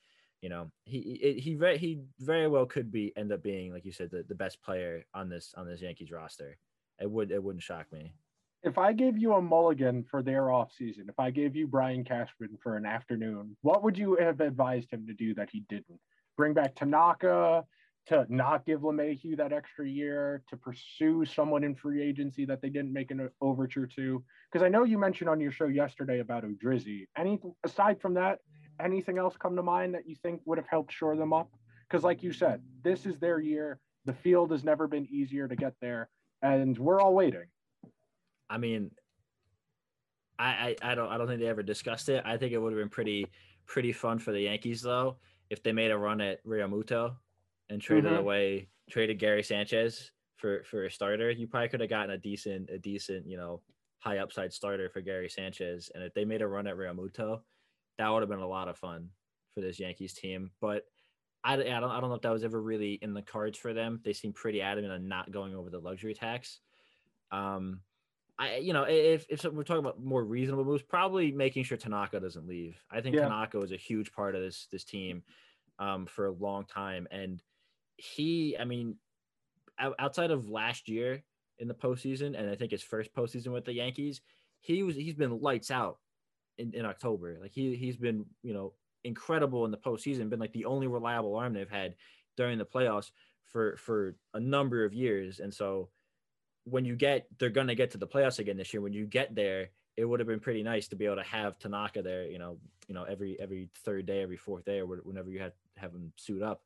you know he he very he very well could be end up being like you said the, the best player on this on this Yankees roster. It would it wouldn't shock me. If I gave you a mulligan for their off season, if I gave you Brian Cashman for an afternoon, what would you have advised him to do that he didn't? Bring back Tanaka, to not give LeMahieu that extra year, to pursue someone in free agency that they didn't make an overture to? Because I know you mentioned on your show yesterday about Odorizzi. Any aside from that, anything else come to mind that you think would have helped shore them up? Because, like you said, this is their year. The field has never been easier to get there, and we're all waiting. I mean, I, I, I don't I don't think they ever discussed it. I think it would have been pretty pretty fun for the Yankees though if they made a run at Realmuto and traded mm-hmm. away traded Gary Sanchez for for a starter. You probably could have gotten a decent a decent you know high upside starter for Gary Sanchez. And if they made a run at Realmuto, that would have been a lot of fun for this Yankees team. But I, I don't I don't know if that was ever really in the cards for them. They seem pretty adamant on not going over the luxury tax. Um, I you know if if we're talking about more reasonable moves, probably making sure Tanaka doesn't leave. I think yeah. Tanaka is a huge part of this this team um, for a long time, and he I mean outside of last year in the postseason, and I think his first postseason with the Yankees, he was he's been lights out in, in October. Like he he's been you know incredible in the postseason, been like the only reliable arm they've had during the playoffs for for a number of years. And so when you get they're gonna get to the playoffs again this year. When you get there, it would have been pretty nice to be able to have Tanaka there. You know, you know every every third day, every fourth day, or whenever you had have him suit up.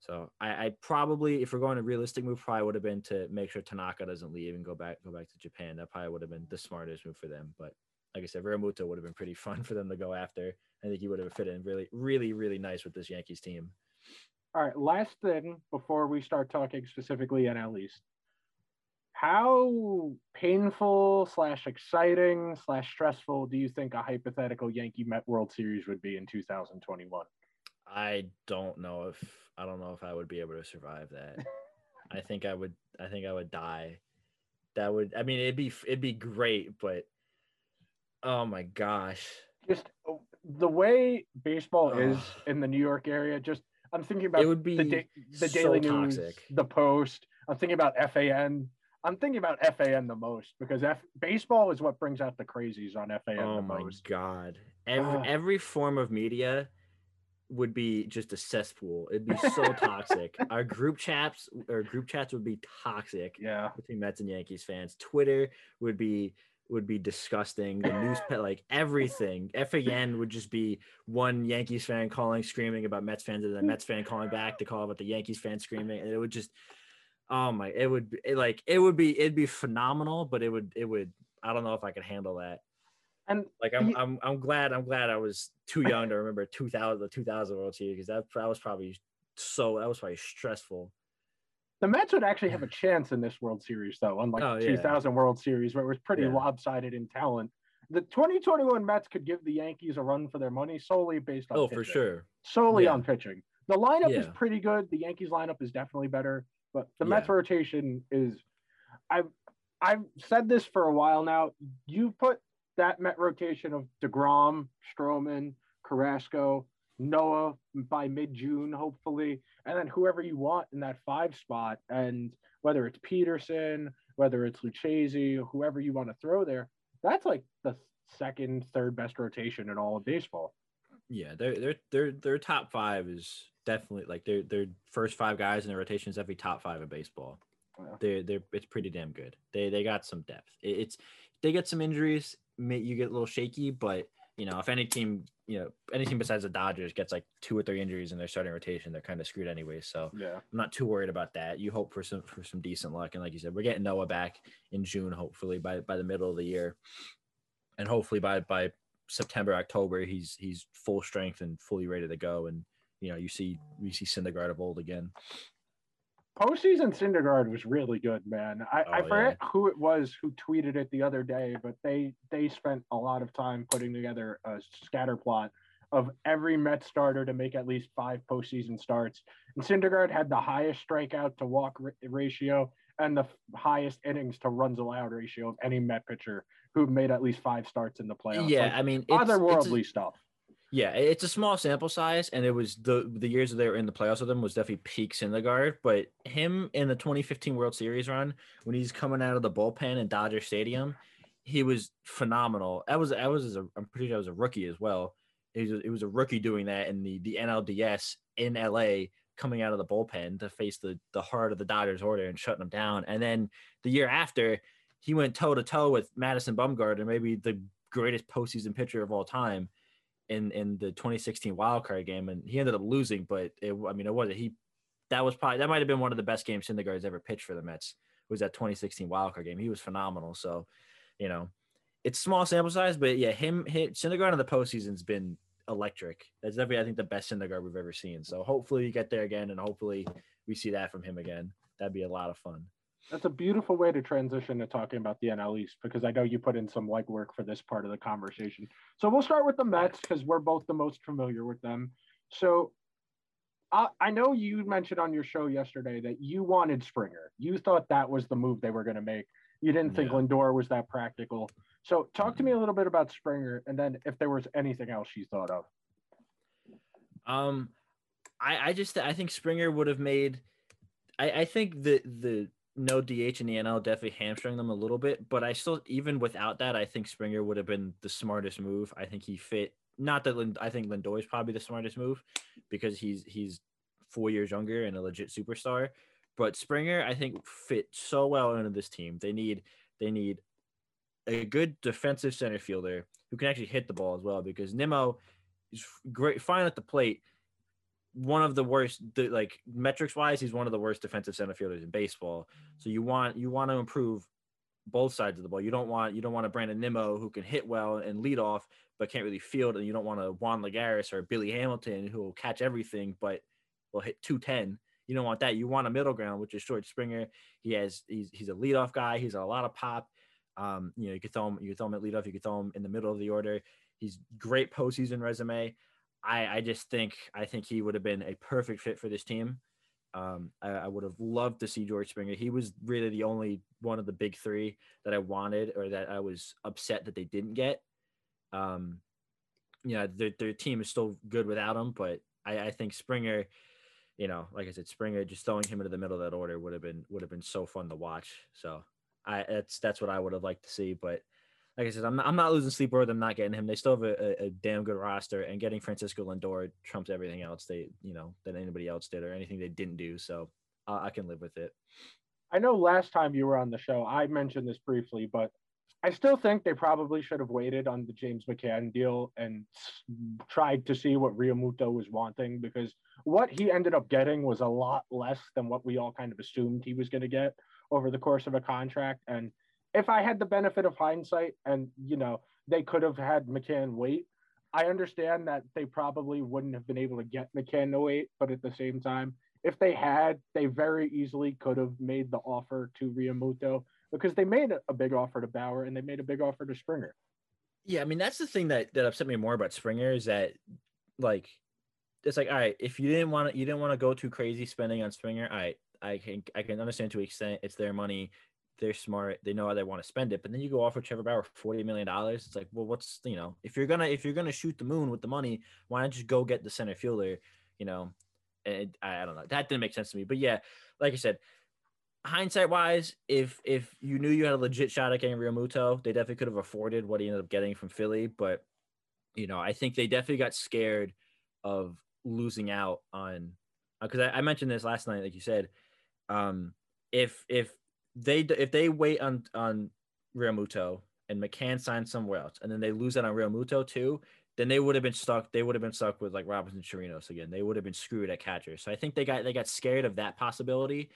So I, I probably, if we're going a realistic move, probably would have been to make sure Tanaka doesn't leave and go back go back to Japan. That probably would have been the smartest move for them. But like I said, Realmuto would have been pretty fun for them to go after. I think he would have fit in really, really, really nice with this Yankees team. All right, last thing before we start talking specifically NL East. How painful slash exciting slash stressful do you think a hypothetical Yankee Met World Series would be in 2021? I don't know if I don't know if I would be able to survive that. I think I would. I think I would die. That would. I mean, it'd be it'd be great, but oh my gosh, Just uh, the way baseball is in the New York area. Just I'm thinking about it would be the da- the so Daily News, toxic. the Post. I'm thinking about FAN. I'm thinking about FAN the most because F- baseball is what brings out the crazies on FAN Oh the most. Oh my god, every Ugh. Ah. every form of media would be just a cesspool. It'd be so toxic. Our group chats or group chats would be toxic. Yeah. between Mets and Yankees fans. Twitter would be would be disgusting. The news like everything. FAN would just be one Yankees fan calling, screaming about Mets fans, and then Mets fan calling back to call about the Yankees fan screaming, and it would just oh my it would be it, like it would be it'd be phenomenal, but it would it would I don't know if I could handle that. And Like I'm I'm I'm glad I'm glad I was too young to remember 2000 the 2000 World Series because that that was probably so that was probably stressful. the Mets would actually have a chance in this World Series, though, unlike Oh, the yeah. 2000 World Series, where it was pretty Yeah. lopsided in talent. The 2021 Mets could give the Yankees a run for their money solely based on Oh, for sure. solely Yeah. on pitching. The lineup is pretty good. The Yankees lineup is definitely better, but the Yeah. Mets rotation is. I've I've said this for a while now. You put that Met rotation of Degrom, Stroman, Carrasco, Noah by mid June, hopefully, and then whoever you want in that five spot, and whether it's Peterson, whether it's Lucchesi, whoever you want to throw there, that's like the second, third best rotation in all of baseball. Yeah, their their their their top five is definitely like their their first five guys in the rotation is every top five in baseball. They're they're it's pretty damn good. They they got some depth. It, it's they get some injuries, may, you get a little shaky, but you know if any team you know any team besides the Dodgers gets like two or three injuries in their starting rotation, they're kind of screwed anyway. So Yeah. I'm not too worried about that. You hope for some for some decent luck, and like you said, we're getting Noah back in June, hopefully by by the middle of the year, and hopefully by by September October he's he's full strength and fully ready to go, and you know you see you see Syndergaard of old again. postseason Syndergaard was really good, man. I, I Oh, forget who it was who tweeted it the other day, but they they spent a lot of time putting together a scatter plot of every Met starter to make at least five postseason starts. And Syndergaard had the highest strikeout to walk ra- ratio and the f- highest innings to runs allowed ratio of any Met pitcher who made at least five starts in the playoffs. yeah, Like, I mean, it's, it's otherworldly stuff. Yeah, it's a small sample size, and it was the the years that they were in the playoffs with him was definitely peak Syndergaard. But him in the 2015 World Series run, when he's coming out of the bullpen in Dodger Stadium, he was phenomenal. I was I was a, I'm pretty sure I was a rookie as well. It was it was a rookie doing that in the the NLDS in LA, coming out of the bullpen to face the the heart of the Dodgers order and shutting them down. And then the year after, he went toe to toe with Madison Bumgarner, maybe the greatest postseason pitcher of all time in in the 2016 wild card game, and he ended up losing. But it, I mean, it wasn't he. That was probably that might have been one of the best games Syndergaard's ever pitched for the Mets. Was that 2016 wild card game? He was phenomenal. So, you know, it's small sample size, but yeah, him, him Syndergaard in the postseason's been electric. That's definitely I think the best Syndergaard we've ever seen. So hopefully you get there again, and hopefully we see that from him again. That'd be a lot of fun. That's a beautiful way to transition to talking about the NL East because I know you put in some legwork for this part of the conversation. So we'll start with the Mets because we're both the most familiar with them. So I, I know you mentioned on your show yesterday that you wanted Springer. You thought that was the move they were going to make. You didn't think Yeah. Lindor was that practical. So talk to me a little bit about Springer and then if there was anything else you thought of. Um, I I just I think Springer would have made. I I think the the no DH in the NL definitely hamstring them a little bit, but I still even without that, I think Springer would have been the smartest move. I think he fit. Not that Lind, I think Lindor is probably the smartest move because he's he's four years younger and a legit superstar. But Springer, I think, fit so well into this team. They need they need a good defensive center fielder who can actually hit the ball as well because Nimmo is great, fine at the plate, one of the worst, like metrics wise, he's one of the worst defensive center fielders in baseball. So you want you want to improve both sides of the ball. You don't want you don't want a Brandon Nimmo who can hit well and lead off, but can't really field, and you don't want a Juan Lagares or Billy Hamilton who will catch everything but will hit 210. You don't want that. You want a middle ground, which is George Springer. He has he's he's a leadoff guy. He's a lot of pop. Um, you know, you could throw him, you could throw him at leadoff, you could throw him in the middle of the order. He's great postseason resume. I, I just think I think he would have been a perfect fit for this team. Um, I, I, would have loved to see George Springer. He was really the only one of the big three that I wanted or that I was upset that they didn't get. Um, you know, their, their team is still good without him, but I, I think Springer, you know, like I said, Springer just throwing him into the middle of that order would have been would have been so fun to watch. So I that's that's what I would have liked to see. But like I said, I'm not, I'm not losing sleep over them not getting him. They still have a, a, a, damn good roster, and getting Francisco Lindor trumps everything else they you know that anybody else did or anything they didn't do. So uh, I can live with it. I know last time you were on the show, I mentioned this briefly, but I still think they probably should have waited on the James McCann deal and tried to see what Realmuto was wanting because what he ended up getting was a lot less than what we all kind of assumed he was going to get over the course of a contract. And if I had the benefit of hindsight and, you know, they could have had McCann wait, I understand that they probably wouldn't have been able to get McCann to wait. But at the same time, if they had, they very easily could have made the offer to Realmuto because they made a big offer to Bauer and they made a big offer to Springer. Yeah, I mean that's the thing that that upset me more about Springer is that like it's like all right, if you didn't want to you didn't want to go too crazy spending on Springer, right, I can I can understand to extent it's their money. They're smart. They know how they want to spend it. But then you go offer Trevor Bauer forty million dollars. It's like, well, what's you know, if you're gonna if you're gonna shoot the moon with the money, why not just go get the center fielder? You know, and I, I don't know. That didn't make sense to me. But yeah, like I said, hindsight wise, if if you knew you had a legit shot at getting Realmuto, they definitely could have afforded what he ended up getting from Philly. But you know, I think they definitely got scared of losing out on because uh, I, I, mentioned this last night, like you said. Um, if if they if they wait on on Realmuto and McCann signs somewhere else, and then they lose out on Realmuto too, then they would have been stuck. They would have been stuck with like Robinson Chirinos again. They would have been screwed at catcher. So I think they got they got scared of that possibility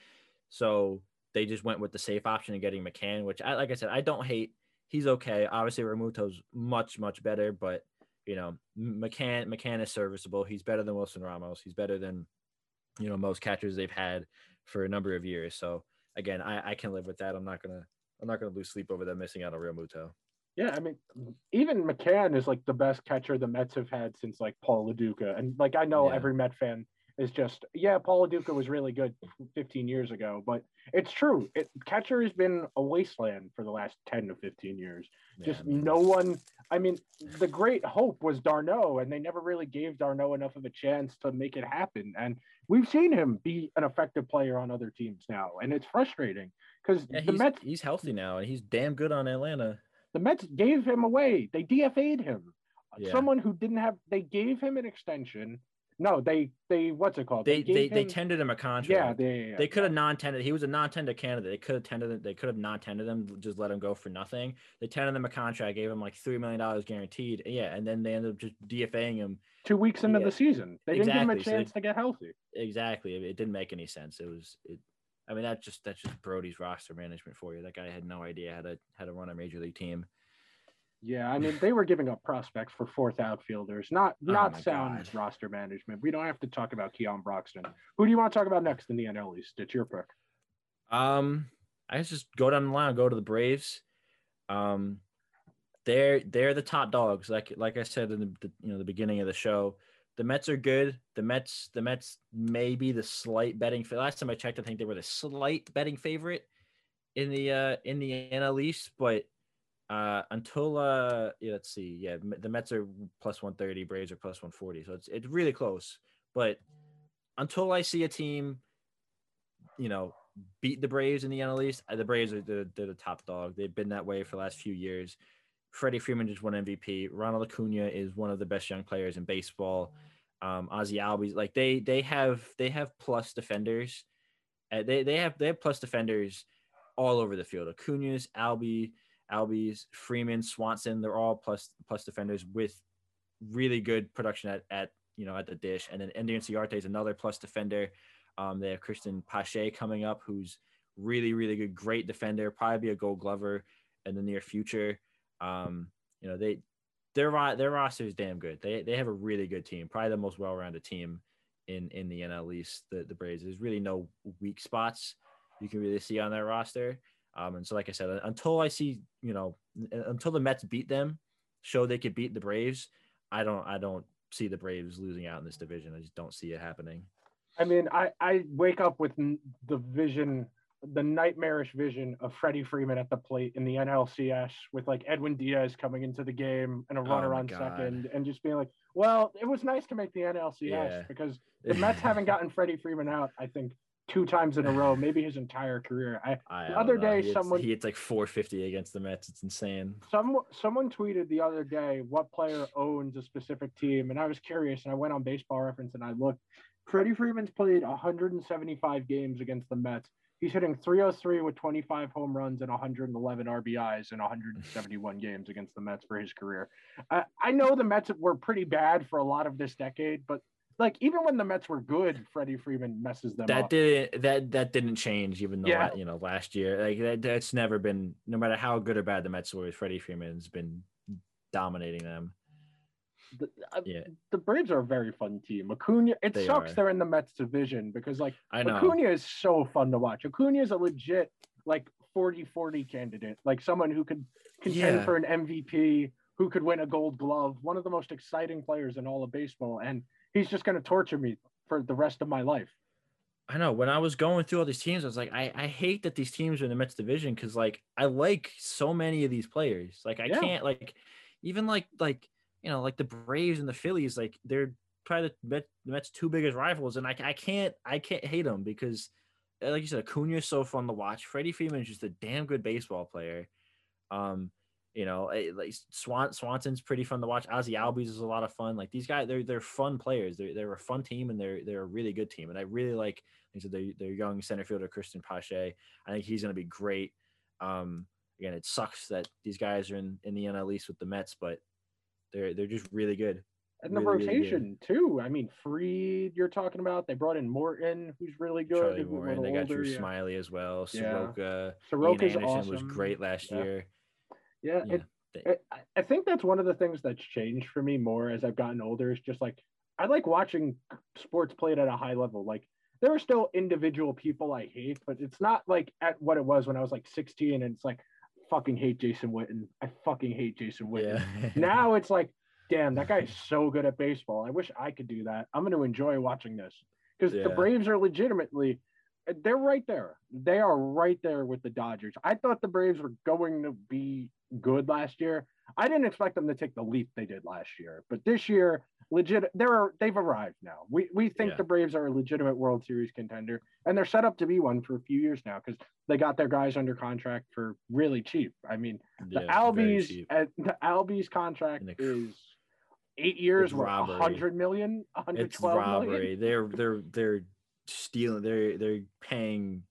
so they just went with the safe option of getting McCann, which I like I said, I don't hate. He's okay. Obviously, Realmuto's much, much better, but you know, McCann McCann is serviceable. He's better than Wilson Ramos. He's better than you know most catchers they've had for a number of years. So again, I, I can live with that. I'm not gonna I'm not gonna lose sleep over them missing out on Realmuto. Yeah, I mean, even McCann is like the best catcher the Mets have had since like Paul Lo Duca, and like I know yeah. every Met fan is just yeah, Paul Lo Duca was really good 15 years ago, but it's true. It, catcher has been a wasteland for the last 10 to 15 years. Yeah, just I mean, no one. I mean, the great hope was d'Arnaud, and they never really gave d'Arnaud enough of a chance to make it happen. And we've seen him be an effective player on other teams now, and it's frustrating because yeah, the Mets. He's healthy now, and he's damn good on Atlanta. The Mets gave him away. They DFA'd him. Yeah. Someone who didn't have. They gave him an extension no, they they what's it called? They they they, him... they tendered him a contract. Yeah, they yeah, they could have non-tendered. He was a non-tender candidate. They could have tendered. They could have non-tendered him, just let him go for nothing. They tendered him a contract, gave him like three million dollars guaranteed. Yeah, and then they ended up just DFAing him two weeks into yeah. the season. They exactly. didn't give him a chance so they, to get healthy. Exactly. It, it didn't make any sense. It was it. I mean, that just that's just Brodie's roster management for you. That guy had no idea how to how to run a major league team. Yeah, I mean they were giving up prospects for fourth outfielders, not oh not oh sound God. roster management. We don't have to talk about Keon Broxton. Who do you want to talk about next in the NL East? It's your pick. Um, I just go down the line, go to the Braves. Um, they're they're the top dogs. Like like I said in the, the you know the beginning of the show, the Mets are good. The Mets the Mets may be the slight betting. Last time I checked, I think they were the slight betting favorite in the uh in the NL East, but uh, until uh, yeah, let's see, yeah, the Mets are plus one thirty, Braves are plus one forty, so it's it's really close. But until I see a team, you know, beat the Braves in the NL East, uh, the Braves are the, they're the top dog. They've been that way for the last few years. Freddie Freeman just won MVP. Ronald Acuna is one of the best young players in baseball. Um, Ozzy Albies, like they they have they have plus defenders. Uh, they they have they have plus defenders all over the field. Acuna's, Albie, Albies, Freeman, Swanson, they're all plus plus defenders with really good production at, at you know, at the dish. And then Ender Inciarte is another plus defender. Um, they have Cristian Pache coming up, who's really, really good, great defender, probably be a Gold Glover in the near future. Um, you know, they their their roster is damn good. They they have a really good team, probably the most well-rounded team in in the NL East. The the Braves. There's really no weak spots you can really see on their roster. Um, and so, like I said, until I see, you know, until the Mets beat them, show they could beat the Braves, I don't, I don't see the Braves losing out in this division. I just don't see it happening. I mean, I I wake up with the vision the nightmarish vision of Freddie Freeman at the plate in the NLCS with like Edwin Diaz coming into the game and a runner Oh on God. second and just being like, well, it was nice to make the NLCS Yeah. because the Mets haven't gotten Freddie Freeman out, I think, two times in a row, maybe his entire career. I I, The other know. day he hits, someone- he hits like 450 against the Mets. It's insane. some someone tweeted the other day what player owns a specific team, and I was curious, and I went on Baseball Reference and I looked. Freddie Freeman's played 175 games against the Mets. He's hitting 303 with 25 home runs and 111 RBIs in 171 games against the Mets for his career. I, I know the Mets were pretty bad for a lot of this decade, but like even when the Mets were good, Freddie Freeman messes them That up. didn't that that didn't change even though Yeah. you know last year like that that's never been no matter how good or bad the Mets were. Freddie Freeman's been dominating them. The, uh, Yeah. the Braves are a very fun team. Acuna, it They sucks are. they're in the Mets division because like I know. Acuna is so fun to watch. Acuna is a legit like 40-40 candidate, like someone who could contend Yeah. for an MVP, who could win a Gold Glove, one of the most exciting players in all of baseball, and he's just going to torture me for the rest of my life. I know when I was going through all these teams, I was like, I, I hate that these teams are in the Mets division because like I like so many of these players. Like I Yeah. can't like even like like you know like the Braves and the Phillies, like they're probably the Mets, the Mets two biggest rivals, and I, I can't I can't hate them because like you said, Acuna is so fun to watch. Freddie Freeman is just a damn good baseball player. Um, you know, eh, like Swan Swanson's pretty fun to watch. Ozzy Albies is a lot of fun. Like these guys, they're they're fun players. They're they're a fun team and they're they're a really good team. And I really like said, their their young center fielder Cristian Pache. I think he's gonna be great. Um, again, it sucks that these guys are in in the NL East with the Mets, but they're they're just really good. And the Really, really rotation too. I mean, Fried, you're talking about. They brought in Morton, who's really good. Charlie Warren, they got older, Drew yeah. Smyly as well. Yeah. Soroka, Soroka's Ian Anderson awesome. was great last Yeah. year. Yeah, Yeah, it, I- think that's one of the things that's changed for me more as I've gotten older. Is just like I like watching sports played at a high level. Like there are still individual people I hate, but it's not like at what it was when I was like 16 and it's like fucking hate Jason Witten. I fucking hate Jason Witten. Yeah. now it's like, damn, that guy's so good at baseball. I wish I could do that. I'm going to enjoy watching this because the Braves are legitimately, they're right there. They are right there with the Dodgers. I thought the Braves were going to be good last year. I didn't expect them to take the leap they did last year, but this year, legit, they're they've arrived now. We we think Yeah. the Braves are a legitimate World Series contender, and they're set up to be one for a few years now because they got their guys under contract for really cheap. I mean, the Yeah, Albies the Albies contract the- is eight years, robbery. 100 million, It's 112 million? robbery. They're they're they're stealing. They're they're paying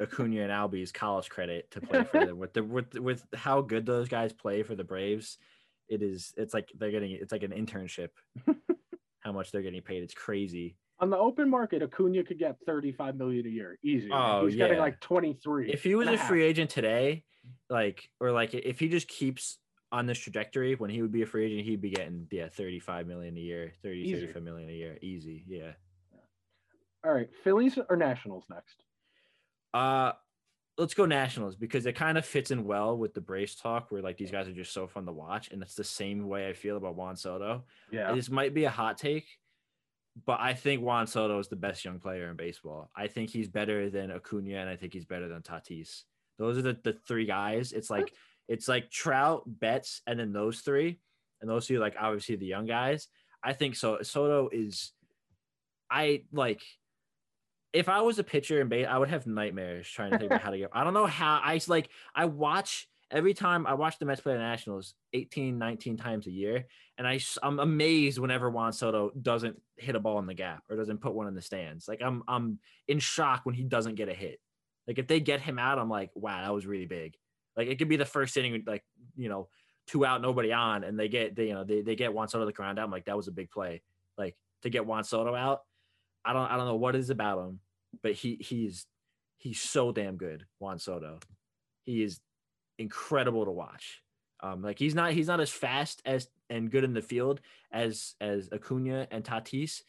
Acuna and Albies college credit to play for them. With the with with how good those guys play for the Braves, it is. It's like they're getting. It's like an internship. how much they're getting paid? It's crazy. On the open market, Acuna could get 35 million a year, easy. Oh, He's getting yeah. like 23. If he was a half. free agent today, like or like if he just keeps on this trajectory, when he would be a free agent, he'd be getting yeah 35 million a year, 30, Easy. 35 million a year, easy. Yeah. All right, Phillies or Nationals next? Uh let's go Nationals because it kind of fits in well with the Braves talk where like these guys are just so fun to watch. And it's the same way I feel about Juan Soto. Yeah. This might be a hot take, but I think Juan Soto is the best young player in baseball. I think he's better than Acuna and I think he's better than Tatis. Those are the, the three guys. It's like it's like Trout, Betts, and then those three. And those two, like obviously the young guys. I think so. Soto is I like if I was a pitcher in base, I would have nightmares trying to think about how to get. I don't know how I like. I watch every time I watch the Mets play the Nationals 18, 19 times a year, and I I'm amazed whenever Juan Soto doesn't hit a ball in the gap or doesn't put one in the stands. Like I'm I'm in shock when he doesn't get a hit. Like if they get him out, I'm like, wow, that was really big. Like it could be the first inning, like you know, two out, nobody on, and they get they you know they, they get Juan Soto to the ground out. I'm like, that was a big play. Like to get Juan Soto out. I don't I don't know what is about him, but he he's he's so damn good, Juan Soto. He is incredible to watch. Um, like he's not he's not as fast as and good in the field as as Acuna and Tatis,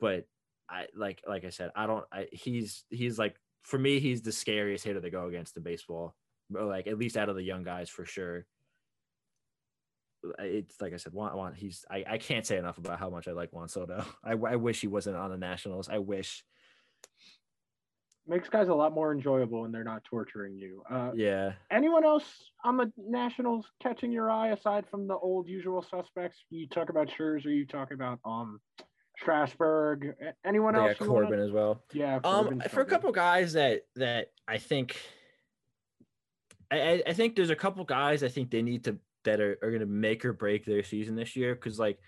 but I like like I said, I don't. I, he's he's like for me, he's the scariest hitter to go against in baseball. Or like at least out of the young guys for sure. It's like I said, Juan, Juan he's I, I can't say enough about how much I like Juan Soto. I, I wish he wasn't on the Nationals. I wish makes guys a lot more enjoyable when they're not torturing you. Uh, yeah. Anyone else on the Nationals catching your eye aside from the old usual suspects? You talk about Scherzer, you talk about um Strasburg. Anyone else? Yeah, Corbin wanna... as well. Yeah. Um, for a couple guys that that I think, I I think there's a couple guys I think they need to that are, are going to make or break their season this year because like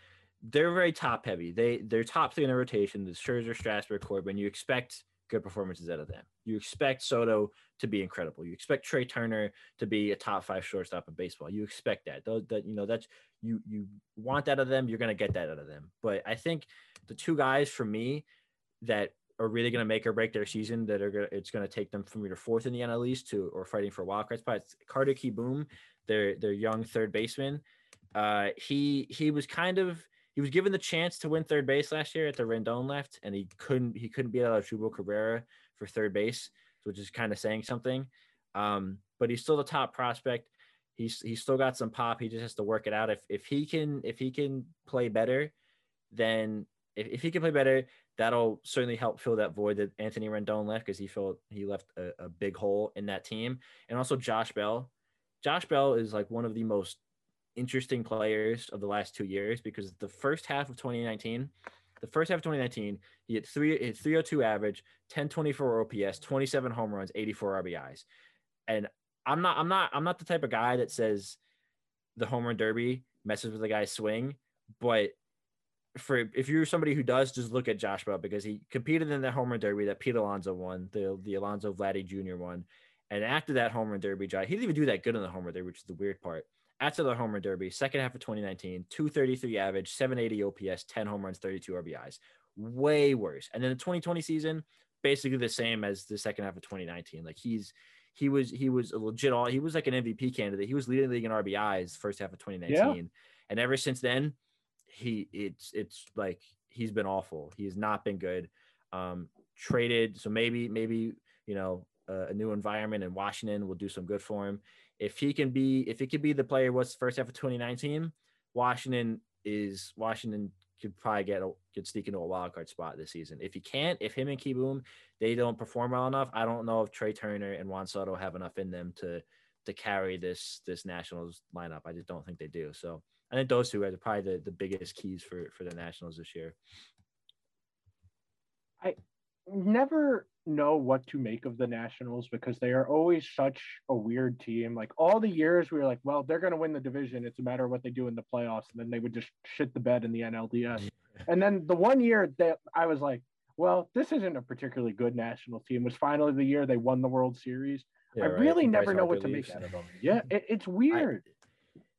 they're very top heavy. They they're top three in the rotation. The Scherzer, Strasburg, Corbin. You expect good performances out of them. You expect Soto to be incredible. You expect Trea Turner to be a top five shortstop in baseball. You expect that. That you know that's you you want that out of them. You're gonna get that out of them. But I think the two guys for me that are really gonna make or break their season that are gonna it's gonna take them from either fourth in the NL East to or fighting for wild card spots. Carter Kieboom, their their young third baseman. Uh, he he was kind of he was given the chance to win third base last year at the Rendon left, and he couldn't he couldn't beat out Asdrubal Cabrera for third base, which is kind of saying something. Um, but he's still the top prospect. He's he's still got some pop. He just has to work it out. If if he can if he can play better, then if, if he can play better, that'll certainly help fill that void that Anthony Rendon left because he felt he left a, a big hole in that team. And also Josh Bell. Josh Bell is like one of the most interesting players of the last two years because the first half of 2019, the first half of 2019, he had three hit 302 average, 1024 OPS, 27 home runs, 84 RBIs. And I'm not I'm not I'm not the type of guy that says the home run derby messes with the guy's swing, but for if you're somebody who does just look at Josh Bell because he competed in the home run derby that Pete Alonso won, the the Alonso Vladdy Jr. won. And after that home run derby, he didn't even do that good in the home run derby, which is the weird part after the home run derby, second half of 2019, 233 average, 780 OPS, 10 home runs, 32 RBIs. Way worse. And then the 2020 season, basically the same as the second half of 2019. Like he's he was he was a legit all he was like an MVP candidate. He was leading the league in RBIs first half of 2019. Yeah. And ever since then, he it's it's like he's been awful. He has not been good. Um traded, so maybe maybe you know a new environment in Washington will do some good for him if he can be if he could be the player what's first half of 2019, Washington is Washington could probably get a, could sneak into a wild card spot this season. If he can't, if him and Kieboom they don't perform well enough, I don't know if Trea Turner and Juan Soto have enough in them to to carry this this Nationals lineup. I just don't think they do. So I think those two are probably the, the biggest keys for for the Nationals this year. I never know what to make of the Nationals because they are always such a weird team. Like all the years we were like, well, they're going to win the division. It's a matter of what they do in the playoffs. And then they would just shit the bed in the NLDS. and then the one year that I was like, well, this isn't a particularly good national team was finally the year they won the World Series. Yeah, I really never know what to make out of them. Yeah, it, it's weird. I,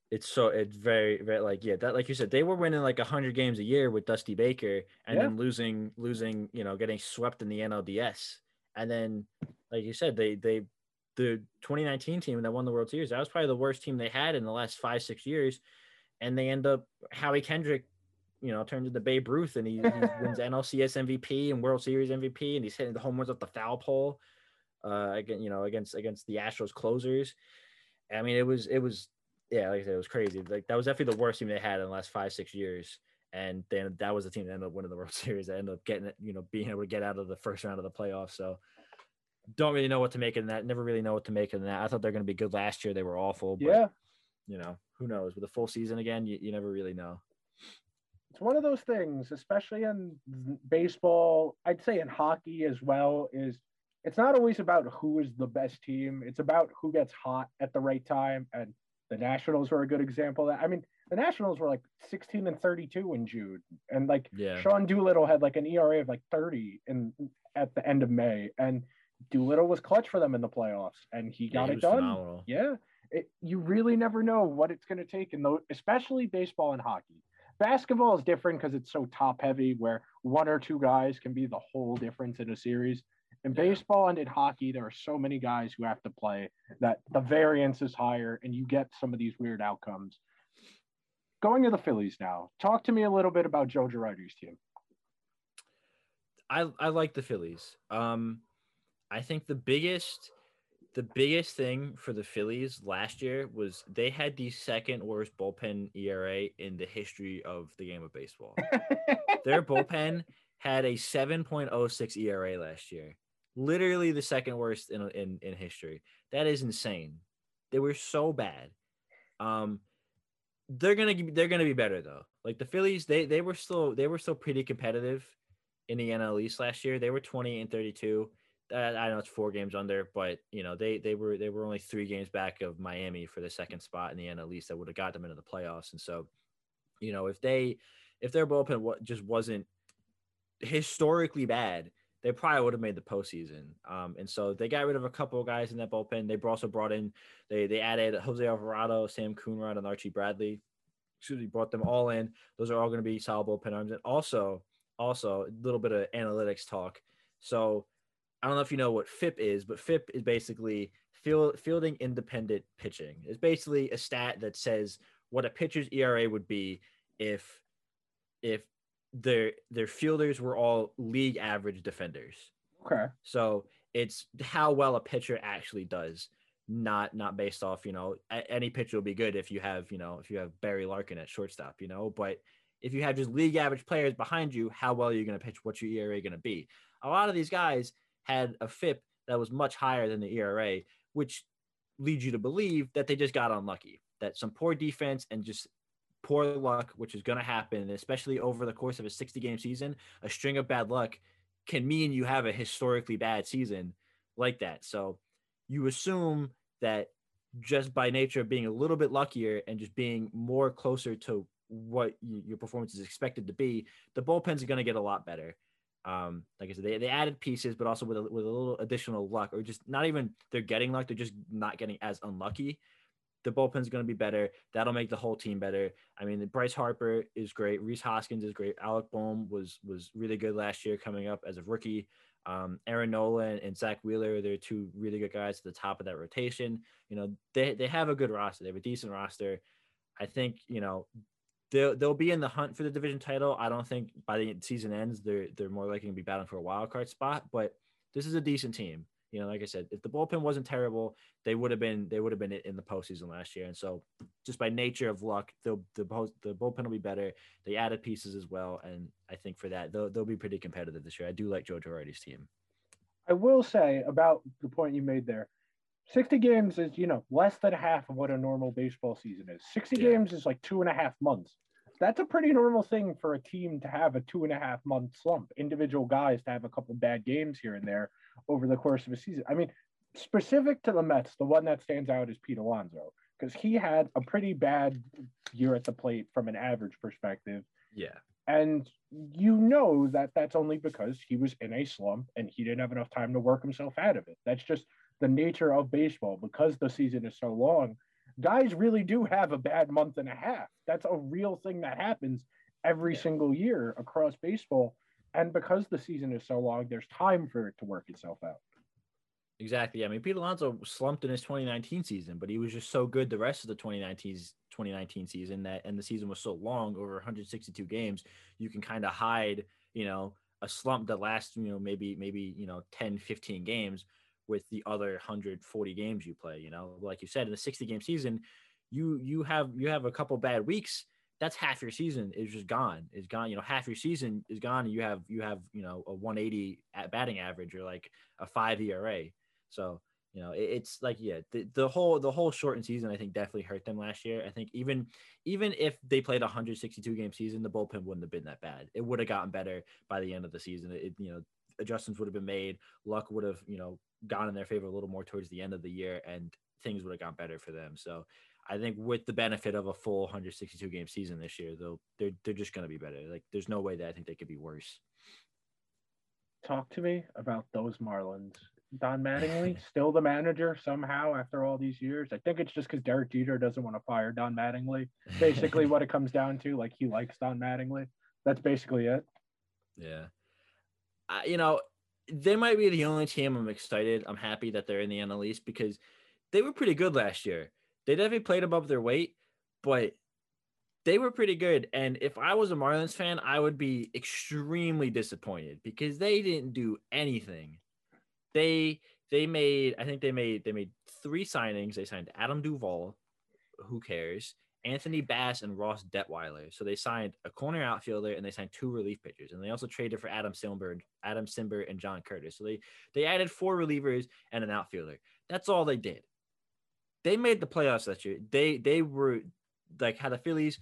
it's so it's very very like yeah that like you said they were winning like 100 games a year with dusty baker and yeah. then losing losing you know getting swept in the nlds and then like you said they they the 2019 team that won the world series that was probably the worst team they had in the last five six years. And they end up howie kendrick you know turns into babe ruth and he, he wins nlcs mvp and world series mvp and he's hitting the home runs up the foul pole uh again you know against against the astros closers. I mean it was it was yeah, like I said, it was crazy. Like that was definitely the worst team they had in the last five, six years. And then that was the team that ended up winning the World Series. That ended up getting it, you know, being able to get out of the first round of the playoffs. So don't really know what to make of that. Never really know what to make of that. I thought they're going to be good last year. They were awful. But, yeah. You know, who knows? With a full season again, you, you never really know. It's one of those things, especially in baseball. I'd say in hockey as well. Is it's not always about who is the best team. It's about who gets hot at the right time and the Nationals were a good example. that. I mean, the Nationals were like 16 and 32 in June, and like yeah. Sean Doolittle had like an ERA of like 30 in at the end of May, and Doolittle was clutch for them in the playoffs, and he got yeah, it done. Phenomenal. Yeah, it, you really never know what it's going to take in those, especially baseball and hockey. basketball is different because it's so top heavy, where one or two guys can be the whole difference in a series. In Yeah. baseball and in hockey, there are so many guys who have to play that the variance is higher, and you get some of these weird outcomes. Going to the Phillies now, talk to me a little bit about Joe Girardi's team. I I like the Phillies. Um, I think the biggest the biggest thing for the Phillies last year was they had the second worst bullpen ERA in the history of the game of baseball. Their bullpen had a 7.06 ERA last year. Literally the second worst in in, in history. That is insane. They were so bad. Um they're to they're to be better though. Like the Phillies they they were still they were still pretty competitive in the NL East last year. They were 20 and 32. Uh, I know it's four games under, but you know they they were they were only three games back of Miami for the second spot in the NL East that would have got them into the playoffs. And so, you know, if they if their bullpen just wasn't historically bad, they probably would have made the postseason. Um, and so they got rid of a couple of guys in that bullpen. They also brought in they they added Jose Alvarado, Sam Coonrod, and Archie Bradley. Excuse me, brought them all in. Those are all going to be solid bullpen arms. And also, also a little bit of analytics talk. So I don't know if you know what FIP is, but FIP is basically field, fielding independent pitching. It's basically a stat that says what a pitcher's ERA would be if if their their fielders were all league average defenders. Okay. So it's how well a pitcher actually does, not not based off you know a- any pitcher will be good if you have you know if you have Barry Larkin at shortstop, you know, but if you have just league average players behind you, how well are you going to pitch? What's your ERA going to be? A lot of these guys had a FIP that was much higher than the ERA, which leads you to believe that they just got unlucky, that some poor defense and just poor luck, which is going to happen, especially over the course of a 60 game season, a string of bad luck can mean you have a historically bad season like that. So you assume that just by nature of being a little bit luckier and just being more closer to what y- your performance is expected to be, the bullpens are going to get a lot better. Um, like I said, they, they added pieces, but also with a, with a little additional luck, or just not even they're getting luck, they're just not getting as unlucky. The bullpen's going to be better. That'll make the whole team better. I mean, Bryce Harper is great. Rhys Hoskins is great. Alec Bohm was was really good last year, coming up as a rookie. Um, Aaron Nola and Zack Wheeler, they're two really good guys at the top of that rotation. You know, they they have a good roster. They have a decent roster. I think you know they'll they'll be in the hunt for the division title. I don't think by the season ends they're they're more likely to be battling for a wild card spot. But this is a decent team. You know, like I said, if the bullpen wasn't terrible, they would have been they would have been in the postseason last year. And so, just by nature of luck, the post, the bullpen will be better. They added pieces as well, and I think for that they'll they'll be pretty competitive this year. I do like Joe Girardi's team. I will say about the point you made there. 60 games is, you know, less than half of what a normal baseball season is. 60 Yeah. games is like two and a half months. That's a pretty normal thing for a team to have a two and a half month slump. Individual guys to have a couple bad games here and there over the course of a season. I mean, specific to the Mets, the one that stands out is Pete Alonso because he had a pretty bad year at the plate from an average perspective. Yeah, And you know that that's only because he was in a slump and he didn't have enough time to work himself out of it. That's just the nature of baseball because the season is so long. Guys really do have a bad month and a half. That's a real thing that happens every Yeah. single year across baseball. And because the season is so long, there's time for it to work itself out. Exactly. I mean, Pete Alonso slumped in his 2019 season, but he was just so good the rest of the 2019 2019 season that, and the season was so long, over 162 games, you can kind of hide, you know, a slump that lasts, you know, maybe maybe you know 10, 15 games with the other 140 games you play. You know, like you said, in the 60 game season, you you have you have a couple bad weeks. That's half your season is just gone. Is gone. You know, half your season is gone. And you have you have you know a 180 at batting average or like a five ERA. So you know, it, it's like yeah, the, the whole the whole shortened season I think definitely hurt them last year. I think even even if they played a 162 game season, the bullpen wouldn't have been that bad. It would have gotten better by the end of the season. It you know adjustments would have been made. Luck would have you know gone in their favor a little more towards the end of the year, and things would have gone better for them. So I think with the benefit of a full 162 game season this year, though, they're they're just going to be better. Like there's no way that I think they could be worse. Talk to me about those Marlins Don Mattingly, still the manager somehow after all these years. I think it's just because Derek Jeter doesn't want to fire Don Mattingly. Basically, what it comes down to, like he likes Don Mattingly. That's basically it. Yeah. I, you know, they might be the only team I'm excited. I'm happy that they're in the NL East because they were pretty good last year. They definitely played above their weight, but they were pretty good. And if I was a Marlins fan, I would be extremely disappointed because they didn't do anything. They they made I think they made they made three signings. They signed Adam Duvall, who cares, Anthony Bass and Ross Detwiler. So they signed a corner outfielder and they signed two relief pitchers. And they also traded for Adam Silver, Adam Cimber, and John Curtis. So they they added four relievers and an outfielder. That's all they did. They made the playoffs that year. They they were like how the Phillies,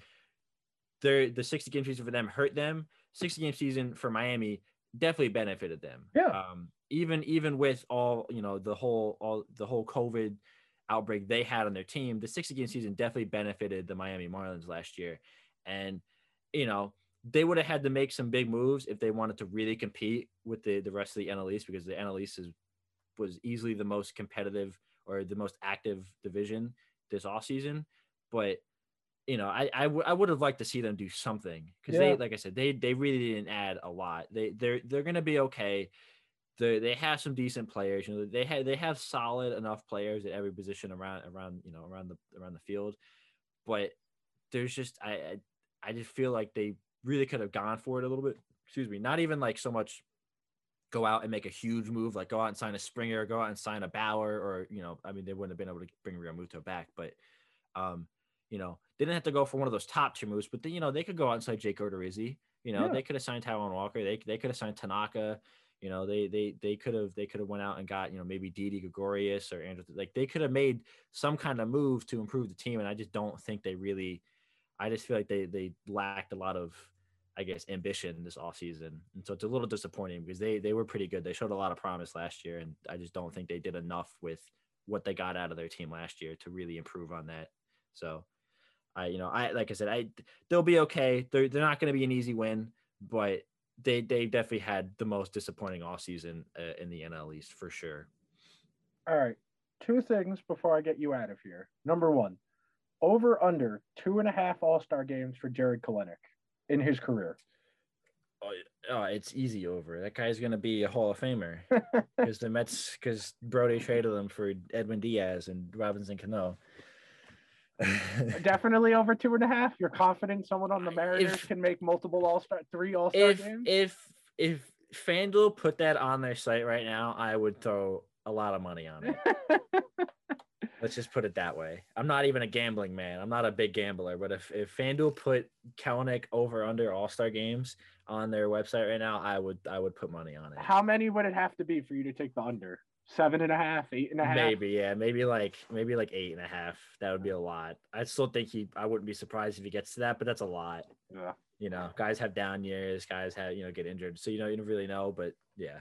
their the 60 game season for them hurt them. 60 game season for Miami definitely benefited them. Yeah. Um, even even with all you know the whole all the whole COVID outbreak they had on their team, the 60 game season definitely benefited the Miami Marlins last year. And, you know, they would have had to make some big moves if they wanted to really compete with the, the rest of the NL East because the NL East is, was easily the most competitive or the most active division this offseason. But, you know, I, I, w- I would have liked to see them do something because Yeah. they, like I said, they, they really didn't add a lot. They, they're, they're going to be okay they they have some decent players. You know, they have they have solid enough players at every position around around you know around the around the field, but there's just I I, I just feel like they really could have gone for it a little bit. Excuse me, not even like so much go out and make a huge move, like go out and sign a Springer, go out and sign a Bauer, or you know, I mean, they wouldn't have been able to bring Realmuto back, but um, you know, they didn't have to go for one of those top tier moves, but then, you know, they could go out and sign Jake Odorizzi. You know, Yeah. they could have signed Taijuan Walker. They they could have signed Tanaka. You know, they they they could have they could have went out and got you know maybe Didi Gregorius or Andrew. Like they could have made some kind of move to improve the team, and I just don't think they really. I just feel like they they lacked a lot of, I guess, ambition this offseason. and so it's a little disappointing because they they were pretty good. They showed a lot of promise last year, and I just don't think they did enough with what they got out of their team last year to really improve on that. So, I you know I like I said I they'll be okay. They're they're not going to be an easy win, but they they definitely had the most disappointing offseason uh, in the NL East for sure. All right. Two things before I get you out of here. Number one, over under two and a half All Star games for Jarred Kelenic in his career. Oh, oh, it's easy over. That guy's going to be a Hall of Famer because the Mets because Brodie traded them for Edwin Diaz and Robinson Cano. Definitely over two and a half. You're confident someone on the Mariners If- can make multiple All Star, three All Star if games? if if FanDuel put that on their site right now, I would throw a lot of money on it. Let's just put it that way. I'm not even a gambling man. I'm not a big gambler, but if if FanDuel put Kelenic over under All Star games on their website right now, I would I would put money on it. How many would it have to be for you to take the under? Seven and a half, eight and a half. Maybe yeah, maybe like maybe like eight and a half. That would be a lot. I still think he. I wouldn't be surprised if he gets to that, but that's a lot. Yeah. You know, guys have down years. Guys have you know get injured, so you know you don't really know. But yeah,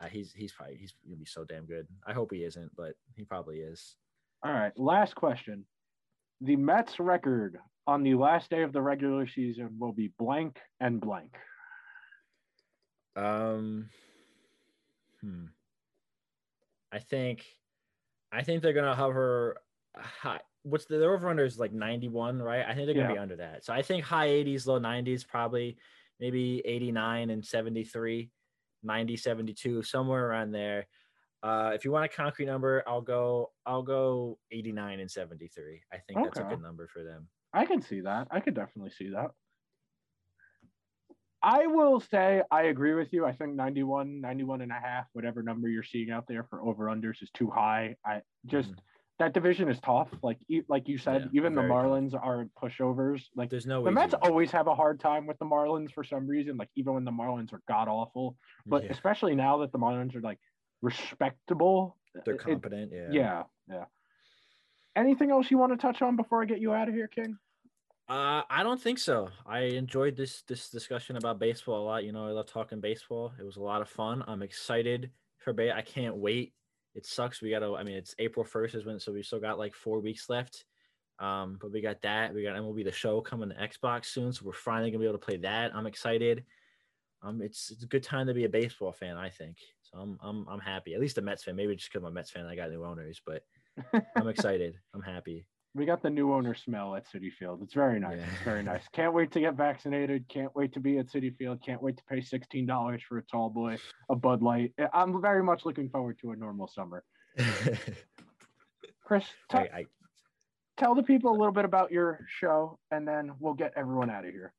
uh, he's he's probably he's gonna be so damn good. I hope he isn't, but he probably is. All right. Last question. The Mets record on the last day of the regular season will be blank and blank. Um, hmm. I think, I think they're gonna hover high. What's the their over under is like ninety one, right? I think they're gonna be under that. So I think high eighties, low nineties, probably maybe eighty nine and 73, 90, 72, somewhere around there. Uh, if you want a concrete number, I'll go. I'll go eighty nine and seventy three. I think that's a good number for them. I can see that. I could definitely see that. I will say I agree with you. I think 91, 91 and a half, whatever number you're seeing out there for over unders is too high. I just Mhm. that division is tough. Like like you said, Yeah, even the very tough. Marlins aren't pushovers. Like There's no the Mets always have a hard time with the Marlins for some reason. Like even when the Marlins are god awful, but Yeah, especially now that the Marlins are like respectable. they're it- competent. yeah. yeah, yeah. Anything else you want to touch on before I get you out of here, King? Uh, I don't think so. I enjoyed this this discussion about baseball a lot. You know, I love talking baseball. It was a lot of fun. I'm excited for bay. I can't wait. It sucks. We got to. I mean, it's April first is when, so we still got like four weeks left. Um, but we got that. We got MLB the Show coming to Xbox soon, so we're finally gonna be able to play that. I'm excited. Um, it's it's a good time to be a baseball fan. I think so. I'm I'm I'm happy. At least a Mets fan. Maybe just because I'm a Mets fan, I got new owners, but I'm excited. I'm happy. We got the new owner smell at Citi Field. It's very nice. Yeah. It's very nice. Can't wait to get vaccinated. Can't wait to be at Citi Field. Can't wait to pay sixteen dollars for a tall boy, a Bud Light. I'm very much looking forward to a normal summer. Chris, t- I, I, tell the people a little bit about your show, and then we'll get everyone out of here.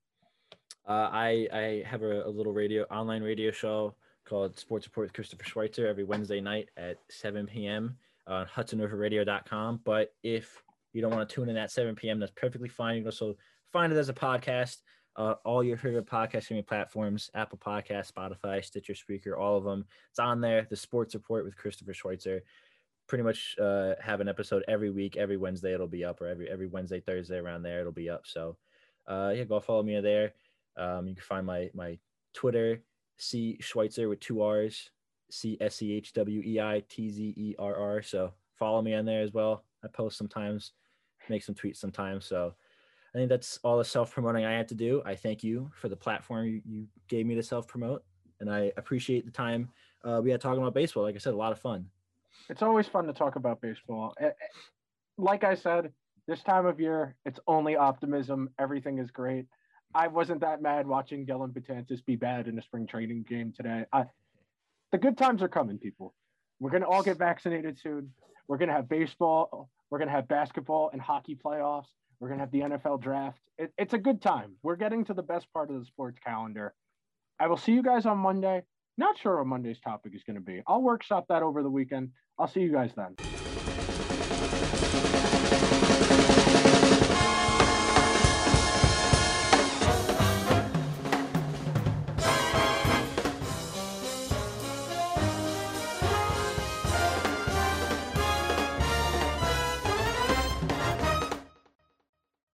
Uh, I I have a, a little radio online radio show called Sports Report with Christopher Schweitzer every Wednesday night at 7 p.m. on HudsonRiverRadio.com. But if you don't want to tune in at 7 p.m., that's perfectly fine. You can also find it as a podcast. Uh, all your favorite podcast streaming platforms: Apple Podcast, Spotify, Stitcher, Spreaker, all of them. It's on there. The Sports Report with Christopher Schweitzer. Pretty much uh, have an episode every week. Every Wednesday it'll be up, or every every Wednesday, Thursday around there it'll be up. So, uh, yeah, go follow me there. Um, you can find my my Twitter, C Schweitzer with two R's, C S C H W E I T Z E R R. So follow me on there as well. I post sometimes, make some tweets sometimes. So I think that's all the self promoting I had to do. I thank you for the platform you, you gave me to self promote, and I appreciate the time uh, we had talking about baseball. Like I said, a lot of fun. It's always fun to talk about baseball. Like I said, this time of year, it's only optimism. Everything is great. I wasn't that mad watching Dellin Betances be bad in a spring training game today. I, the good times are coming, people. We're gonna all get vaccinated soon. We're gonna have baseball. We're gonna have basketball and hockey playoffs. We're gonna have the NFL draft. It, it's a good time. We're getting to the best part of the sports calendar. I will see you guys on Monday. Not sure what Monday's topic is going to be. I'll workshop that over the weekend. I'll see you guys then.